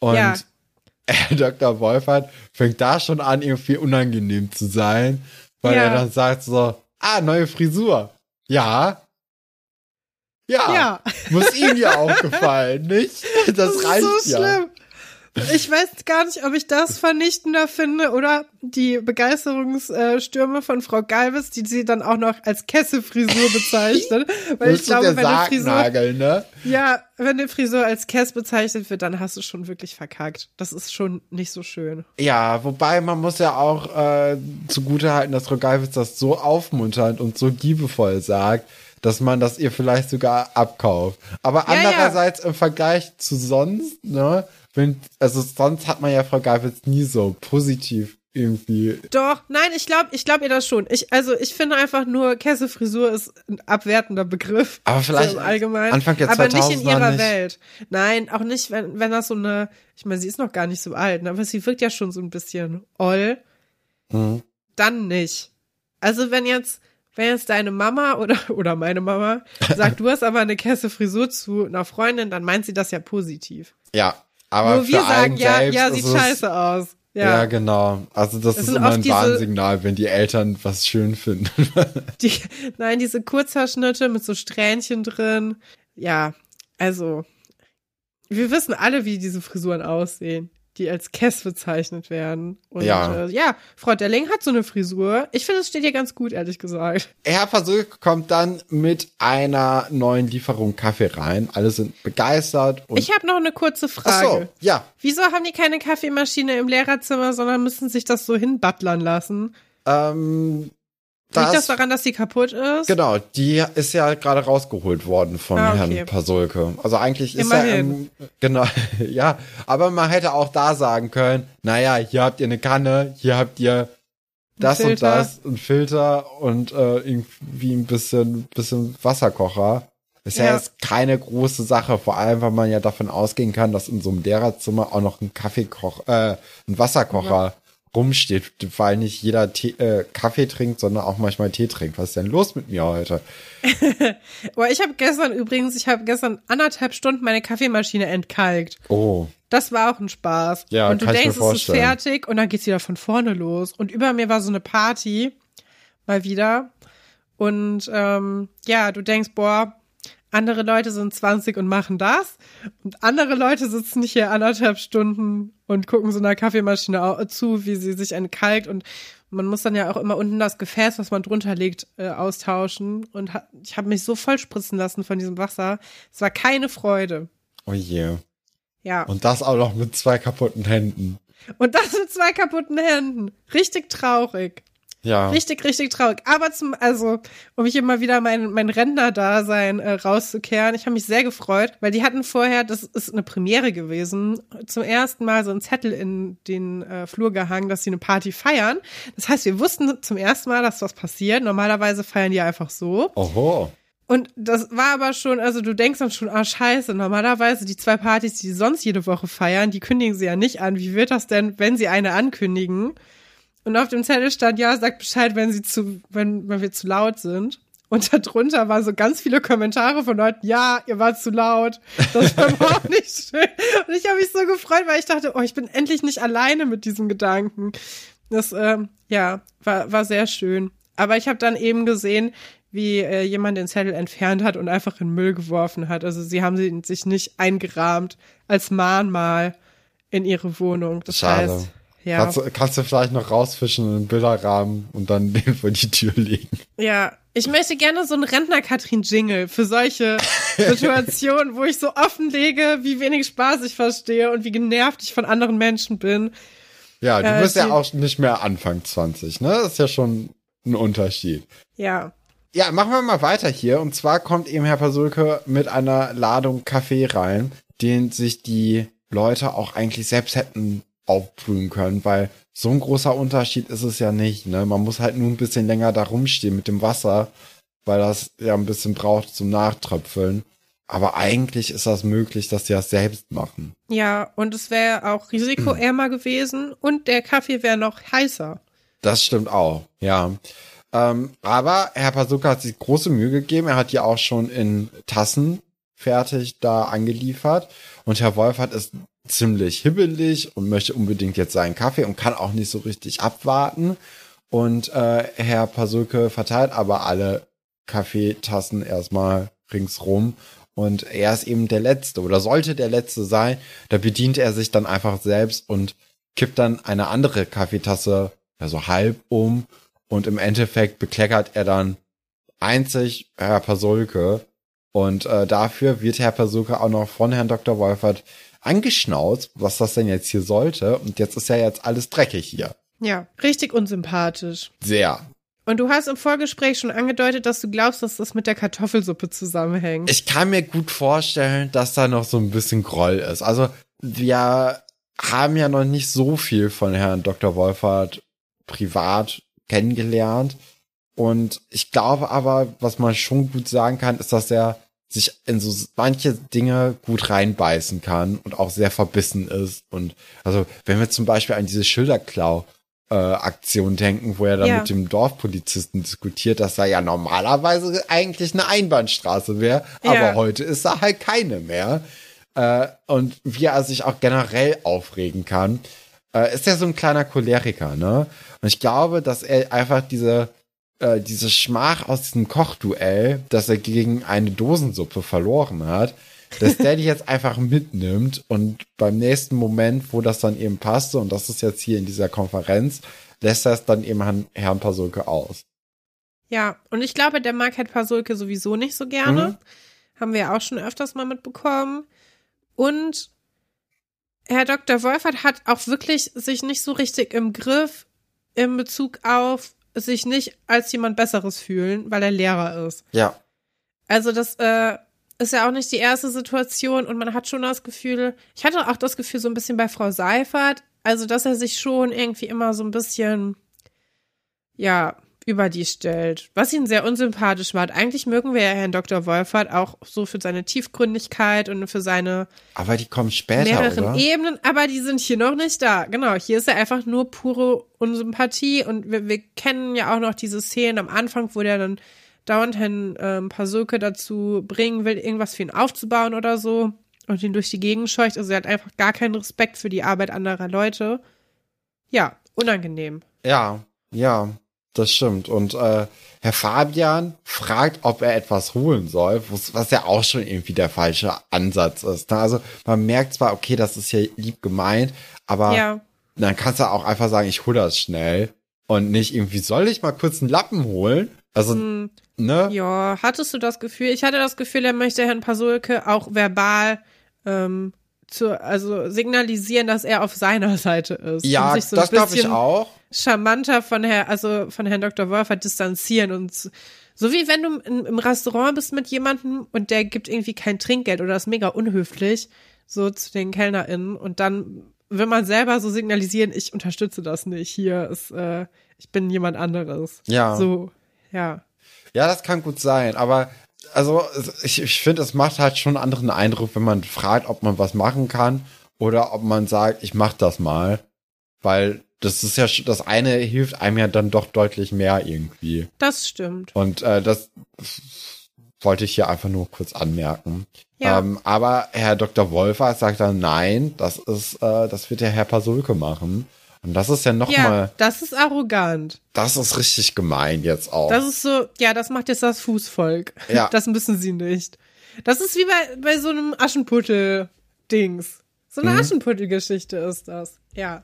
Und ja. Herr Dr. Wolfert fängt da schon an, irgendwie unangenehm zu sein, weil ja. er dann sagt so, ah, neue Frisur. Ja, ja, ja. muss ihm ja auch gefallen, nicht? Das, das reicht so ja. Schlimm. Ich weiß gar nicht, ob ich das vernichtender finde oder die Begeisterungsstürme von Frau Galvis, die sie dann auch noch als Kesse-Frisur bezeichnet. Weil ich glaube, wenn eine Frisur, ne? ja, wenn eine Frisur als Kess bezeichnet wird, dann hast du schon wirklich verkackt. Das ist schon nicht so schön. Ja, wobei man muss ja auch äh, zugutehalten, dass Frau Galvis das so aufmunternd und so liebevoll sagt, dass man das ihr vielleicht sogar abkauft. Aber ja, andererseits ja. im Vergleich zu sonst, ne, wenn, also sonst hat man ja Frau Geifels nie so positiv irgendwie. Doch, nein, ich glaube, ich glaube ihr das schon. Ich, also ich finde einfach nur Kessefrisur ist ein abwertender Begriff. Aber vielleicht so allgemein. Anfang der Aber nicht in ihrer nicht. Welt. Nein, auch nicht, wenn, wenn das so eine, ich meine, sie ist noch gar nicht so alt, ne, aber sie wirkt ja schon so ein bisschen oll. Mhm. Dann nicht. Also wenn jetzt, wenn jetzt deine Mama oder, oder meine Mama sagt, du hast aber eine Kessefrisur zu einer Freundin, dann meint sie das ja positiv. Ja, aber Nur wir sagen, ja, ja, sieht scheiße aus. Ja. ja, genau. Also das, das ist immer ein diese, Warnsignal, wenn die Eltern was schön finden. die, nein, diese Kurzhaarschnitte mit so Strähnchen drin. Ja, also wir wissen alle, wie diese Frisuren aussehen die als Kess bezeichnet werden. Und ja, äh, ja Frau Delling hat so eine Frisur. Ich finde, es steht ihr ganz gut, ehrlich gesagt. Herr Versuch kommt dann mit einer neuen Lieferung Kaffee rein. Alle sind begeistert. ich habe noch eine kurze Frage. Ach so, ja. Wieso haben die keine Kaffeemaschine im Lehrerzimmer, sondern müssen sich das so hinbattlern lassen? Ähm, das, Liegt das daran, dass die kaputt ist? Genau, die ist ja gerade rausgeholt worden von ah, okay. Herrn Pasulke. Also eigentlich ist Immerhin. er, genau, ja, aber man hätte auch da sagen können, naja, hier habt ihr eine Kanne, hier habt ihr das und das, ein Filter und äh, irgendwie ein bisschen, bisschen Wasserkocher. Ist ja. ja jetzt keine große Sache, vor allem, weil man ja davon ausgehen kann, dass in so einem Lehrerzimmer auch noch ein Kaffeekocher, äh, ein Wasserkocher ja rumsteht, weil nicht jeder Tee, äh, Kaffee trinkt, sondern auch manchmal Tee trinkt. Was ist denn los mit mir heute? Boah, ich habe gestern übrigens, ich habe gestern anderthalb Stunden meine Kaffeemaschine entkalkt. Oh. Das war auch ein Spaß. Ja, und du denkst, es ist fertig und dann geht's wieder von vorne los. Und über mir war so eine Party mal wieder. Und ähm, ja, du denkst, boah, andere Leute sind 20 und machen das. Und andere Leute sitzen hier anderthalb Stunden und gucken so einer Kaffeemaschine zu, wie sie sich entkalkt. Und man muss dann ja auch immer unten das Gefäß, was man drunter legt, äh, austauschen. Und ha ich habe mich so voll spritzen lassen von diesem Wasser. Es war keine Freude. Oh je. Ja. Und das auch noch mit zwei kaputten Händen. Und das mit zwei kaputten Händen. Richtig traurig. Ja. Richtig, richtig traurig. Aber zum, also, um mich immer wieder mein, mein Rentner-Dasein äh, rauszukehren, ich habe mich sehr gefreut, weil die hatten vorher, das ist eine Premiere gewesen, zum ersten Mal so ein Zettel in den äh, Flur gehangen, dass sie eine Party feiern. Das heißt, wir wussten zum ersten Mal, dass was passiert. Normalerweise feiern die einfach so. Oho. Und das war aber schon, also du denkst dann schon, ah scheiße, normalerweise die zwei Partys, die, die sonst jede Woche feiern, die kündigen sie ja nicht an. Wie wird das denn, wenn sie eine ankündigen? Und auf dem Zettel stand, ja, sagt Bescheid, wenn sie zu, wenn, wenn wir zu laut sind. Und darunter waren so ganz viele Kommentare von Leuten, ja, ihr wart zu laut. Das war überhaupt nicht schön. Und ich habe mich so gefreut, weil ich dachte, oh, ich bin endlich nicht alleine mit diesem Gedanken. Das, ähm, ja, war, war sehr schön. Aber ich habe dann eben gesehen, wie äh, jemand den Zettel entfernt hat und einfach in Müll geworfen hat. Also sie haben sie sich nicht eingerahmt als Mahnmal in ihre Wohnung. Das Schade. heißt, ja. Kannst, kannst, du vielleicht noch rausfischen in einen Bilderrahmen und dann den vor die Tür legen. Ja, ich möchte gerne so einen Rentner-Katrin-Jingle für solche Situationen, wo ich so offenlege, wie wenig Spaß ich verstehe und wie genervt ich von anderen Menschen bin. Ja, du äh, bist ja auch nicht mehr Anfang 20, ne? Das ist ja schon ein Unterschied. Ja. Ja, machen wir mal weiter hier. Und zwar kommt eben Herr Pasulke mit einer Ladung Kaffee rein, den sich die Leute auch eigentlich selbst hätten aufbrühen können, weil so ein großer Unterschied ist es ja nicht. Ne? Man muss halt nur ein bisschen länger da rumstehen mit dem Wasser, weil das ja ein bisschen braucht zum Nachtröpfeln. Aber eigentlich ist das möglich, dass sie das selbst machen. Ja, und es wäre auch risikoärmer gewesen und der Kaffee wäre noch heißer. Das stimmt auch, ja. Ähm, aber Herr Pasuka hat sich große Mühe gegeben. Er hat ja auch schon in Tassen fertig da angeliefert. Und Herr Wolfert ist ziemlich hibbelig und möchte unbedingt jetzt seinen Kaffee und kann auch nicht so richtig abwarten. Und äh, Herr Pasulke verteilt aber alle Kaffeetassen erstmal ringsrum. Und er ist eben der Letzte oder sollte der Letzte sein. Da bedient er sich dann einfach selbst und kippt dann eine andere Kaffeetasse, also halb um und im Endeffekt bekleckert er dann einzig Herr Pasulke. Und äh, dafür wird Herr Pasulke auch noch von Herrn Dr. Wolfert angeschnauzt, was das denn jetzt hier sollte. Und jetzt ist ja jetzt alles dreckig hier. Ja, richtig unsympathisch. Sehr. Und du hast im Vorgespräch schon angedeutet, dass du glaubst, dass das mit der Kartoffelsuppe zusammenhängt. Ich kann mir gut vorstellen, dass da noch so ein bisschen Groll ist. Also wir haben ja noch nicht so viel von Herrn Dr. Wolfert privat kennengelernt. Und ich glaube aber, was man schon gut sagen kann, ist, dass er sich in so manche Dinge gut reinbeißen kann und auch sehr verbissen ist. Und also, wenn wir zum Beispiel an diese Schilderklau äh, Aktion denken, wo er dann ja. mit dem Dorfpolizisten diskutiert, dass er ja normalerweise eigentlich eine Einbahnstraße wäre, ja. aber heute ist da halt keine mehr. Äh, und wie er sich auch generell aufregen kann, äh, ist er so ein kleiner Choleriker, ne? Und ich glaube, dass er einfach diese, äh, diese Schmach aus diesem Kochduell, dass er gegen eine Dosensuppe verloren hat, dass der die jetzt einfach mitnimmt und beim nächsten Moment, wo das dann eben passte, und das ist jetzt hier in dieser Konferenz, lässt er es dann eben an Herrn Pasulke aus. Ja, und ich glaube, der mag Herrn Pasulke sowieso nicht so gerne. Mhm. Haben wir ja auch schon öfters mal mitbekommen. Und Herr Dr. Wolfert hat auch wirklich sich nicht so richtig im Griff, in Bezug auf sich nicht als jemand Besseres fühlen, weil er Lehrer ist. Ja. Also das äh, ist ja auch nicht die erste Situation und man hat schon das Gefühl, ich hatte auch das Gefühl so ein bisschen bei Frau Seifert, also dass er sich schon irgendwie immer so ein bisschen, ja, über die stellt, was ihn sehr unsympathisch macht. Eigentlich mögen wir ja Herrn Dr. Wolfert auch so für seine Tiefgründigkeit und für seine aber die kommen später, mehreren oder? Ebenen, aber die sind hier noch nicht da. Genau, hier ist er einfach nur pure Unsympathie und wir, wir kennen ja auch noch diese Szenen am Anfang, wo der dann dauernd Herrn ähm, Pasulke dazu bringen will, irgendwas für ihn aufzubauen oder so und ihn durch die Gegend scheucht. Also er hat einfach gar keinen Respekt für die Arbeit anderer Leute. Ja, unangenehm. Ja, ja. Das stimmt. Und äh, Herr Fabian fragt, ob er etwas holen soll, was ja auch schon irgendwie der falsche Ansatz ist. Ne? Also man merkt zwar, okay, das ist hier lieb gemeint, aber ja. dann kannst du auch einfach sagen, ich hol das schnell und nicht irgendwie, soll ich mal kurz einen Lappen holen? Also, hm, ne? Ja, hattest du das Gefühl? Ich hatte das Gefühl, er möchte Herrn Pasulke auch verbal ähm, zu, also signalisieren, dass er auf seiner Seite ist. Ja, sich so das glaube ich auch. Charmanter von Herr, also von Herrn Dr. Wolfer distanzieren und so wie wenn du im, im Restaurant bist mit jemandem und der gibt irgendwie kein Trinkgeld oder ist mega unhöflich, so zu den KellnerInnen und dann will man selber so signalisieren, ich unterstütze das nicht. Hier ist, äh, ich bin jemand anderes. Ja. So, ja. Ja, das kann gut sein, aber also ich, ich finde, es macht halt schon einen anderen Eindruck, wenn man fragt, ob man was machen kann oder ob man sagt, ich mach das mal. Weil das ist ja das eine hilft einem ja dann doch deutlich mehr irgendwie. Das stimmt. Und äh, das wollte ich hier einfach nur kurz anmerken. Ja. Ähm, aber Herr Dr. Wolfer sagt dann, nein, das ist, äh, das wird der Herr Pasulke machen. Und das ist ja noch ja, mal. Das ist arrogant. Das ist richtig gemein jetzt auch. Das ist so, ja, das macht jetzt das Fußvolk. Ja. Das müssen sie nicht. Das ist wie bei, bei so einem Aschenputtel-Dings. So eine mhm. Aschenputtel-Geschichte ist das. Ja.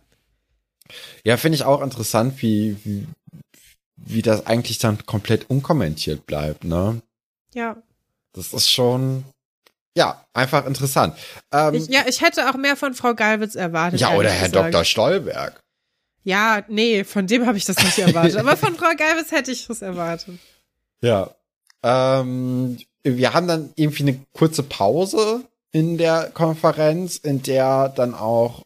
Ja, finde ich auch interessant, wie, wie, wie das eigentlich dann komplett unkommentiert bleibt, ne? Ja. Das ist schon, ja, einfach interessant. Ähm, ich, ja, ich hätte auch mehr von Frau Galwitz erwartet. Ja, oder Herr gesagt. Dr. Stolberg. Ja, nee, von dem habe ich das nicht erwartet. aber von Frau Galwitz hätte ich das erwartet. Ja. Ähm, wir haben dann irgendwie eine kurze Pause in der Konferenz, in der dann auch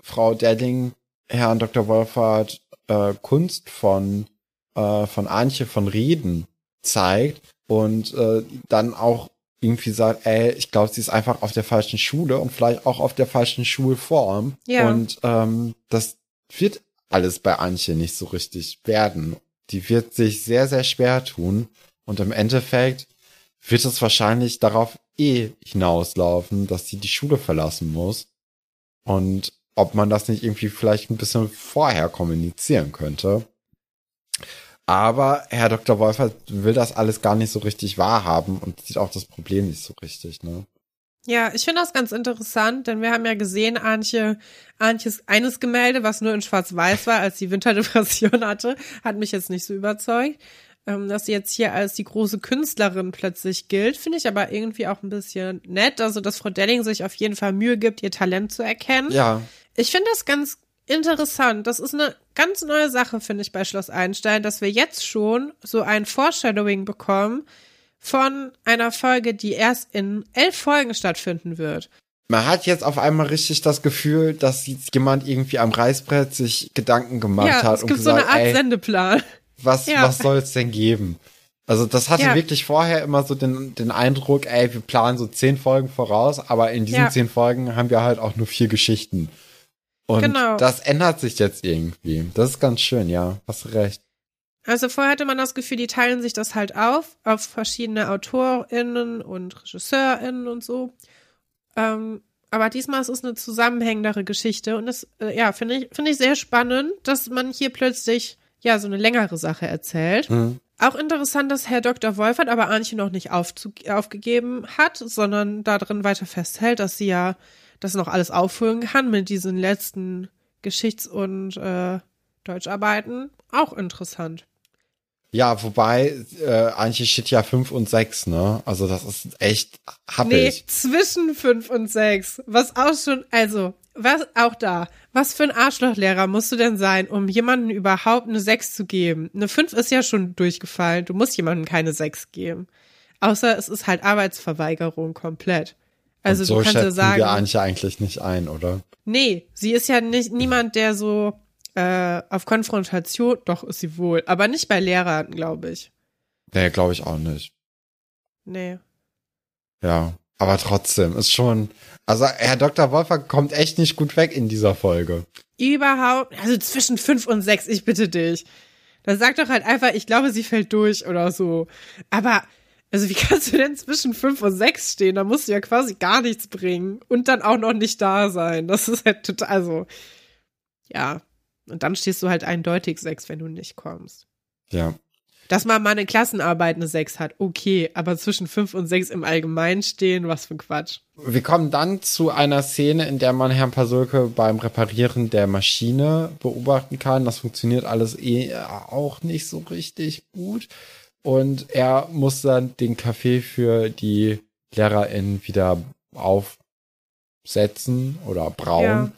Frau Delling Herrn Dr. Wolfert äh, Kunst von, äh, von Antje von Rieden zeigt und äh, dann auch irgendwie sagt, ey, ich glaube, sie ist einfach auf der falschen Schule und vielleicht auch auf der falschen Schulform. Ja. Und ähm, das wird alles bei Antje nicht so richtig werden. Die wird sich sehr, sehr schwer tun. Und im Endeffekt wird es wahrscheinlich darauf eh hinauslaufen, dass sie die Schule verlassen muss. Und ob man das nicht irgendwie vielleicht ein bisschen vorher kommunizieren könnte. Aber Herr Dr. Wolfer will das alles gar nicht so richtig wahrhaben und sieht auch das Problem nicht so richtig, ne? Ja, ich finde das ganz interessant, denn wir haben ja gesehen, Antje, Antjes eines Gemälde, was nur in Schwarz-Weiß war, als sie Winterdepression hatte, hat mich jetzt nicht so überzeugt. Ähm, dass sie jetzt hier als die große Künstlerin plötzlich gilt, finde ich aber irgendwie auch ein bisschen nett. Also, dass Frau Delling sich auf jeden Fall Mühe gibt, ihr Talent zu erkennen. Ja. Ich finde das ganz interessant. Das ist eine ganz neue Sache, finde ich, bei Schloss Einstein, dass wir jetzt schon so ein Foreshadowing bekommen von einer Folge, die erst in elf Folgen stattfinden wird. Man hat jetzt auf einmal richtig das Gefühl, dass jemand irgendwie am Reißbrett sich Gedanken gemacht ja, hat. Es gibt und gesagt, so eine Art ey, Sendeplan. Was, ja. was soll es denn geben? Also das hatte ja. wirklich vorher immer so den, den Eindruck, ey, wir planen so zehn Folgen voraus, aber in diesen zehn Folgen haben wir halt auch nur vier Geschichten. Und genau. das ändert sich jetzt irgendwie. Das ist ganz schön, ja. Hast recht. Also vorher hatte man das Gefühl, die teilen sich das halt auf, auf verschiedene AutorInnen und RegisseurInnen und so. Ähm, aber diesmal ist es eine zusammenhängendere Geschichte und das, äh, ja, finde ich, finde ich sehr spannend, dass man hier plötzlich, ja, so eine längere Sache erzählt. Mhm. Auch interessant, dass Herr Dr. Wolfert aber Arnchen noch nicht aufgegeben hat, sondern darin weiter festhält, dass sie ja das noch alles auffüllen kann mit diesen letzten Geschichts- und äh, Deutscharbeiten. Auch interessant. Ja, wobei äh, eigentlich steht ja fünf und sechs, ne? Also das ist echt happig. Nee, zwischen fünf und sechs. Was auch schon, also, was auch da. Was für ein Arschlochlehrer musst du denn sein, um jemanden überhaupt eine sechs zu geben? Eine fünf ist ja schon durchgefallen. Du musst jemandem keine sechs geben. Außer es ist halt Arbeitsverweigerung komplett. Also und so du kannst ja sagen. wir Antje eigentlich nicht ein, oder? Nee, sie ist ja nicht niemand, der so äh, auf Konfrontation, doch ist sie wohl, aber nicht bei Lehrern, glaube ich. Nee, glaube ich auch nicht. Nee. Ja, aber trotzdem ist schon, also Herr Dr. Wolfer kommt echt nicht gut weg in dieser Folge. Überhaupt, also zwischen fünf und sechs, ich bitte dich. Dann sag doch halt einfach, ich glaube, sie fällt durch oder so. Aber also wie kannst du denn zwischen fünf und sechs stehen? Da musst du ja quasi gar nichts bringen und dann auch noch nicht da sein. Das ist halt total, also, ja. Und dann stehst du halt eindeutig sechs, wenn du nicht kommst. Ja. Dass man mal eine Klassenarbeit eine sechs hat, okay, aber zwischen fünf und sechs im Allgemeinen stehen, was für ein Quatsch. Wir kommen dann zu einer Szene, in der man Herrn Pasulke beim Reparieren der Maschine beobachten kann. Das funktioniert alles eh auch nicht so richtig gut. Und er muss dann den Kaffee für die LehrerInnen wieder auf, setzen oder braun. Ja.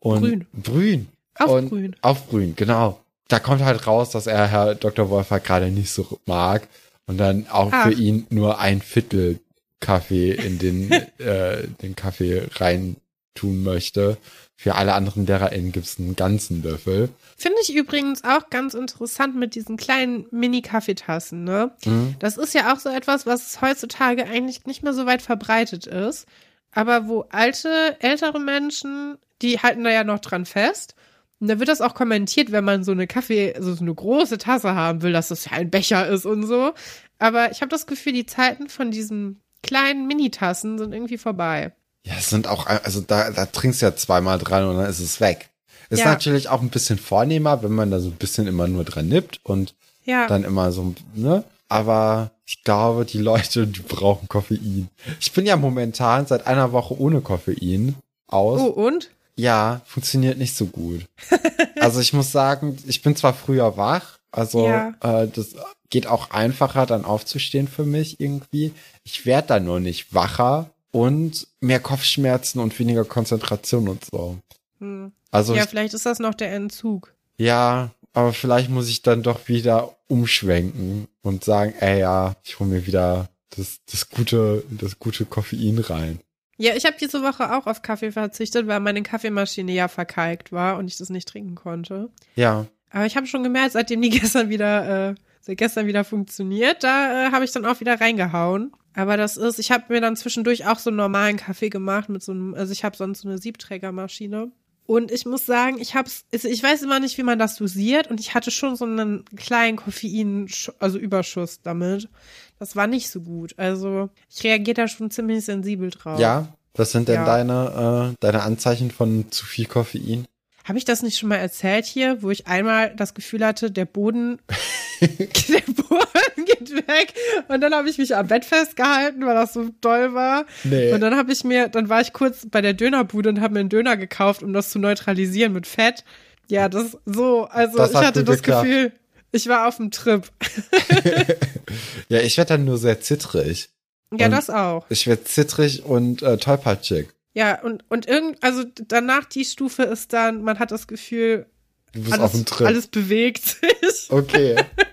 Und grün. Grün. Auf und grün. Auf grün, genau. Da kommt halt raus, dass er Herr Dr. Wolfer gerade nicht so mag und dann auch Ach. für ihn nur ein Viertel Kaffee in den, äh, den Kaffee rein tun möchte. Für alle anderen LehrerInnen gibt es einen ganzen Löffel. Finde ich übrigens auch ganz interessant mit diesen kleinen Mini-Kaffeetassen, ne? Mhm. Das ist ja auch so etwas, was heutzutage eigentlich nicht mehr so weit verbreitet ist. Aber wo alte, ältere Menschen, die halten da ja noch dran fest. Und da wird das auch kommentiert, wenn man so eine Kaffee, also so eine große Tasse haben will, dass das ja ein Becher ist und so. Aber ich habe das Gefühl, die Zeiten von diesen kleinen Minitassen sind irgendwie vorbei. Ja, es sind auch, also da, da trinkst du ja zweimal dran und dann ist es weg. Ist ja. natürlich auch ein bisschen vornehmer, wenn man da so ein bisschen immer nur dran nippt und ja. dann immer so, ne? Aber ich glaube, die Leute, die brauchen Koffein. Ich bin ja momentan seit einer Woche ohne Koffein aus. Oh, und? Ja, funktioniert nicht so gut. also ich muss sagen, ich bin zwar früher wach, also ja. äh, das geht auch einfacher dann aufzustehen für mich irgendwie. Ich werde dann nur nicht wacher und mehr Kopfschmerzen und weniger Konzentration und so. Hm. Also ja, ich, vielleicht ist das noch der Entzug. Ja, aber vielleicht muss ich dann doch wieder umschwenken und sagen, ey ja, ich hole mir wieder das, das gute, das gute Koffein rein. Ja, ich habe diese Woche auch auf Kaffee verzichtet, weil meine Kaffeemaschine ja verkalkt war und ich das nicht trinken konnte. Ja. Aber ich habe schon gemerkt, seitdem die gestern wieder, äh, seit gestern wieder funktioniert, da äh, habe ich dann auch wieder reingehauen. Aber das ist, ich habe mir dann zwischendurch auch so einen normalen Kaffee gemacht mit so einem, also ich habe sonst so eine Siebträgermaschine. Und ich muss sagen, ich hab's, ich weiß immer nicht, wie man das dosiert und ich hatte schon so einen kleinen Koffein, also Überschuss damit. Das war nicht so gut. Also ich reagiere da schon ziemlich sensibel drauf. Ja, was sind denn ja. deine, äh, deine Anzeichen von zu viel Koffein? Habe ich das nicht schon mal erzählt hier, wo ich einmal das Gefühl hatte, der Boden, der Boden geht weg und dann habe ich mich am Bett festgehalten, weil das so toll war. Nee. Und dann habe ich mir, dann war ich kurz bei der Dönerbude und habe mir einen Döner gekauft, um das zu neutralisieren mit Fett. Ja, das so, also das ich hatte das geklappt. Gefühl, ich war auf dem Trip. ja, ich werde dann nur sehr zittrig. Ja, und das auch. Ich werde zittrig und äh, tollpatschig. Ja, und, und irgend, also danach die Stufe ist dann, man hat das Gefühl, du bist alles, auf dem Trip. alles bewegt sich. Okay.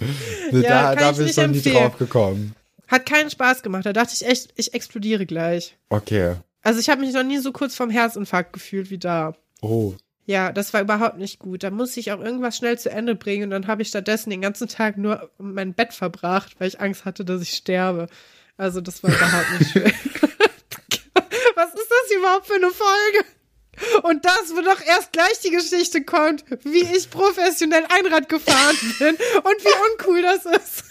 ja, da da bin ich noch nie drauf gekommen. Hat keinen Spaß gemacht. Da dachte ich echt, ich explodiere gleich. Okay. Also ich habe mich noch nie so kurz vorm Herzinfarkt gefühlt wie da. Oh. Ja, das war überhaupt nicht gut. Da musste ich auch irgendwas schnell zu Ende bringen und dann habe ich stattdessen den ganzen Tag nur mein Bett verbracht, weil ich Angst hatte, dass ich sterbe. Also das war überhaupt nicht schön. Was ist das überhaupt für eine Folge? Und das, wo doch erst gleich die Geschichte kommt, wie ich professionell Einrad gefahren bin und wie uncool das ist.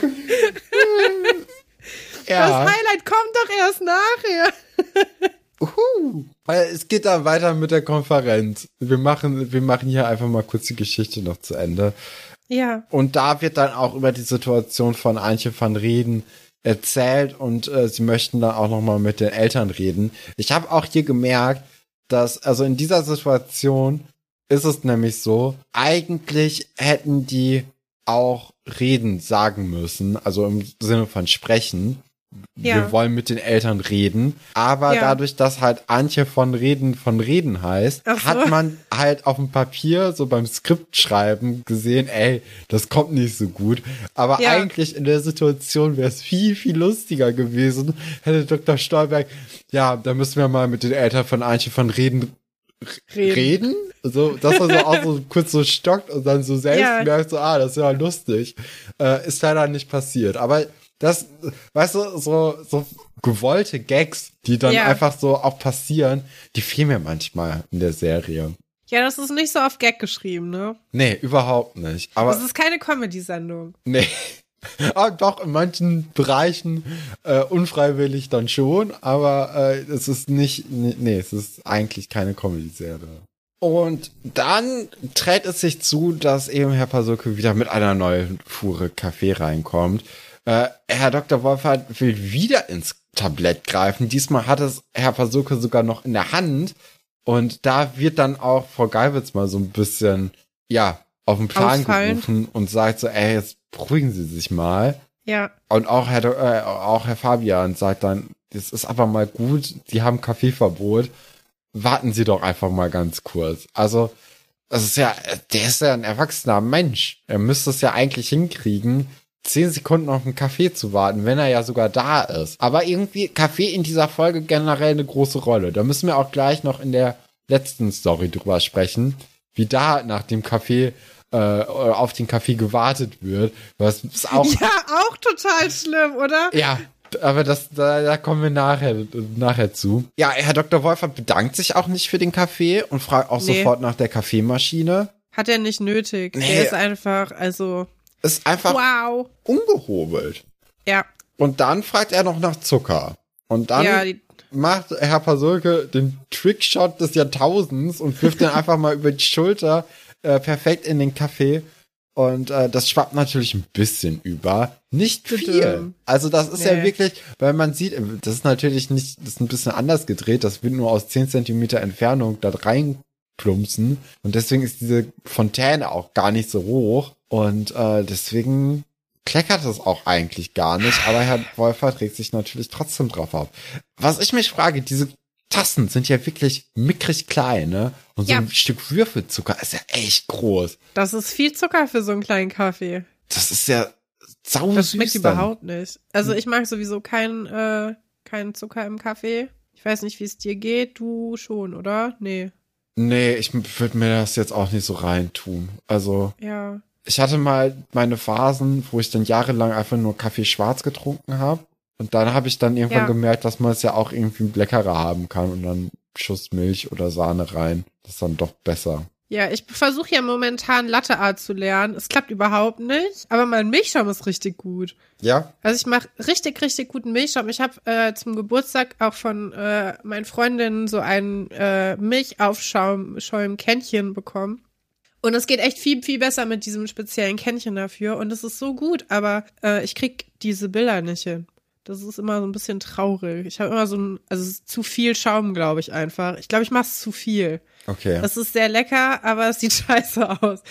ja. Das Highlight kommt doch erst nachher. Uhu. Es geht dann weiter mit der Konferenz. Wir machen, wir machen hier einfach mal kurz die Geschichte noch zu Ende. Ja. Und da wird dann auch über die Situation von Antje van Reden erzählt und äh, sie möchten dann auch noch mal mit den Eltern reden. Ich habe auch hier gemerkt, dass also in dieser Situation ist es nämlich so, eigentlich hätten die auch reden sagen müssen, also im Sinne von sprechen ja. wir wollen mit den Eltern reden. Aber ja. dadurch, dass halt Antje von Reden von Reden heißt, so. hat man halt auf dem Papier so beim Skriptschreiben gesehen, ey, das kommt nicht so gut. Aber ja. eigentlich in der Situation wäre es viel, viel lustiger gewesen, hätte Dr. Stolberg, ja, da müssen wir mal mit den Eltern von Antje von Reden reden. reden? So, dass er so auch so kurz so stockt und dann so selbst merkt, so, ah, das ist ja lustig. Äh, ist leider nicht passiert. Aber das, weißt du, so, so gewollte Gags, die dann ja. einfach so auch passieren, die fehlen mir manchmal in der Serie. Ja, das ist nicht so auf Gag geschrieben, ne? Nee, überhaupt nicht. Aber das ist keine Comedy-Sendung. Nee. aber doch, in manchen Bereichen äh, unfreiwillig dann schon, aber äh, es ist nicht, nee, es ist eigentlich keine Comedy-Serie. Und dann trägt es sich zu, dass eben Herr Pasulke wieder mit einer neuen Fuhre Kaffee reinkommt. Äh, Herr Dr. Wolfert will wieder ins Tablett greifen. Diesmal hat es Herr Versuche sogar noch in der Hand. Und da wird dann auch Frau Geibitz mal so ein bisschen, ja, auf den Plan Ausfallen. gerufen und sagt so, ey, jetzt beruhigen Sie sich mal. Ja. Und auch Herr, äh, auch Herr Fabian sagt dann, das ist aber mal gut, die haben Kaffeeverbot. Warten Sie doch einfach mal ganz kurz. Also, das ist ja, der ist ja ein erwachsener Mensch. Er müsste es ja eigentlich hinkriegen, zehn Sekunden auf einen Kaffee zu warten, wenn er ja sogar da ist. Aber irgendwie Kaffee in dieser Folge generell eine große Rolle. Da müssen wir auch gleich noch in der letzten Story drüber sprechen, wie da nach dem Kaffee äh, auf den Kaffee gewartet wird. Was ist auch ja auch total schlimm, oder? Ja, aber das, da, da kommen wir nachher, nachher zu. Ja, Herr Dr. Wolfert bedankt sich auch nicht für den Kaffee und fragt auch nee. sofort nach der Kaffeemaschine. Hat er nicht nötig. Nee. Er ist einfach, also. Ist einfach wow. ungehobelt. Ja. Und dann fragt er noch nach Zucker. Und dann ja, macht Herr Pasulke den Trickshot des Jahrtausends und wirft den einfach mal über die Schulter äh, perfekt in den Kaffee. Und äh, das schwappt natürlich ein bisschen über. Nicht viel. Also das ist nee. ja wirklich, weil man sieht, das ist natürlich nicht, das ist ein bisschen anders gedreht. Das wird nur aus 10 Zentimeter Entfernung da reinplumpsen. Und deswegen ist diese Fontäne auch gar nicht so hoch. Und äh, deswegen kleckert es auch eigentlich gar nicht. Aber Herr Wolfert regt sich natürlich trotzdem drauf auf. Was ich mich frage, diese Tassen sind ja wirklich mickrig klein, ne? Und so ja. ein Stück Würfelzucker ist ja echt groß. Das ist viel Zucker für so einen kleinen Kaffee. Das ist ja sau Das schmeckt dann. überhaupt nicht. Also ich mag sowieso keinen äh, keinen Zucker im Kaffee. Ich weiß nicht, wie es dir geht. Du schon, oder? Nee. Nee, ich würde mir das jetzt auch nicht so reintun. Also. Ja. Ich hatte mal meine Phasen, wo ich dann jahrelang einfach nur Kaffee schwarz getrunken habe. Und dann habe ich dann irgendwann ja. gemerkt, dass man es ja auch irgendwie leckerer haben kann und dann Schuss Milch oder Sahne rein. Das ist dann doch besser. Ja, ich versuche ja momentan Latte Art zu lernen. Es klappt überhaupt nicht, aber mein Milchschaum ist richtig gut. Ja. Also ich mache richtig, richtig guten Milchschaum. Ich habe äh, zum Geburtstag auch von äh, meinen Freundinnen so ein äh, Milchaufschaum-Kännchen bekommen. Und es geht echt viel, viel besser mit diesem speziellen Kännchen dafür. Und es ist so gut, aber äh, ich krieg diese Bilder nicht hin. Das ist immer so ein bisschen traurig. Ich habe immer so ein, also zu viel Schaum, glaube ich einfach. Ich glaube, ich mache es zu viel. Okay. Das ist sehr lecker, aber es sieht scheiße aus.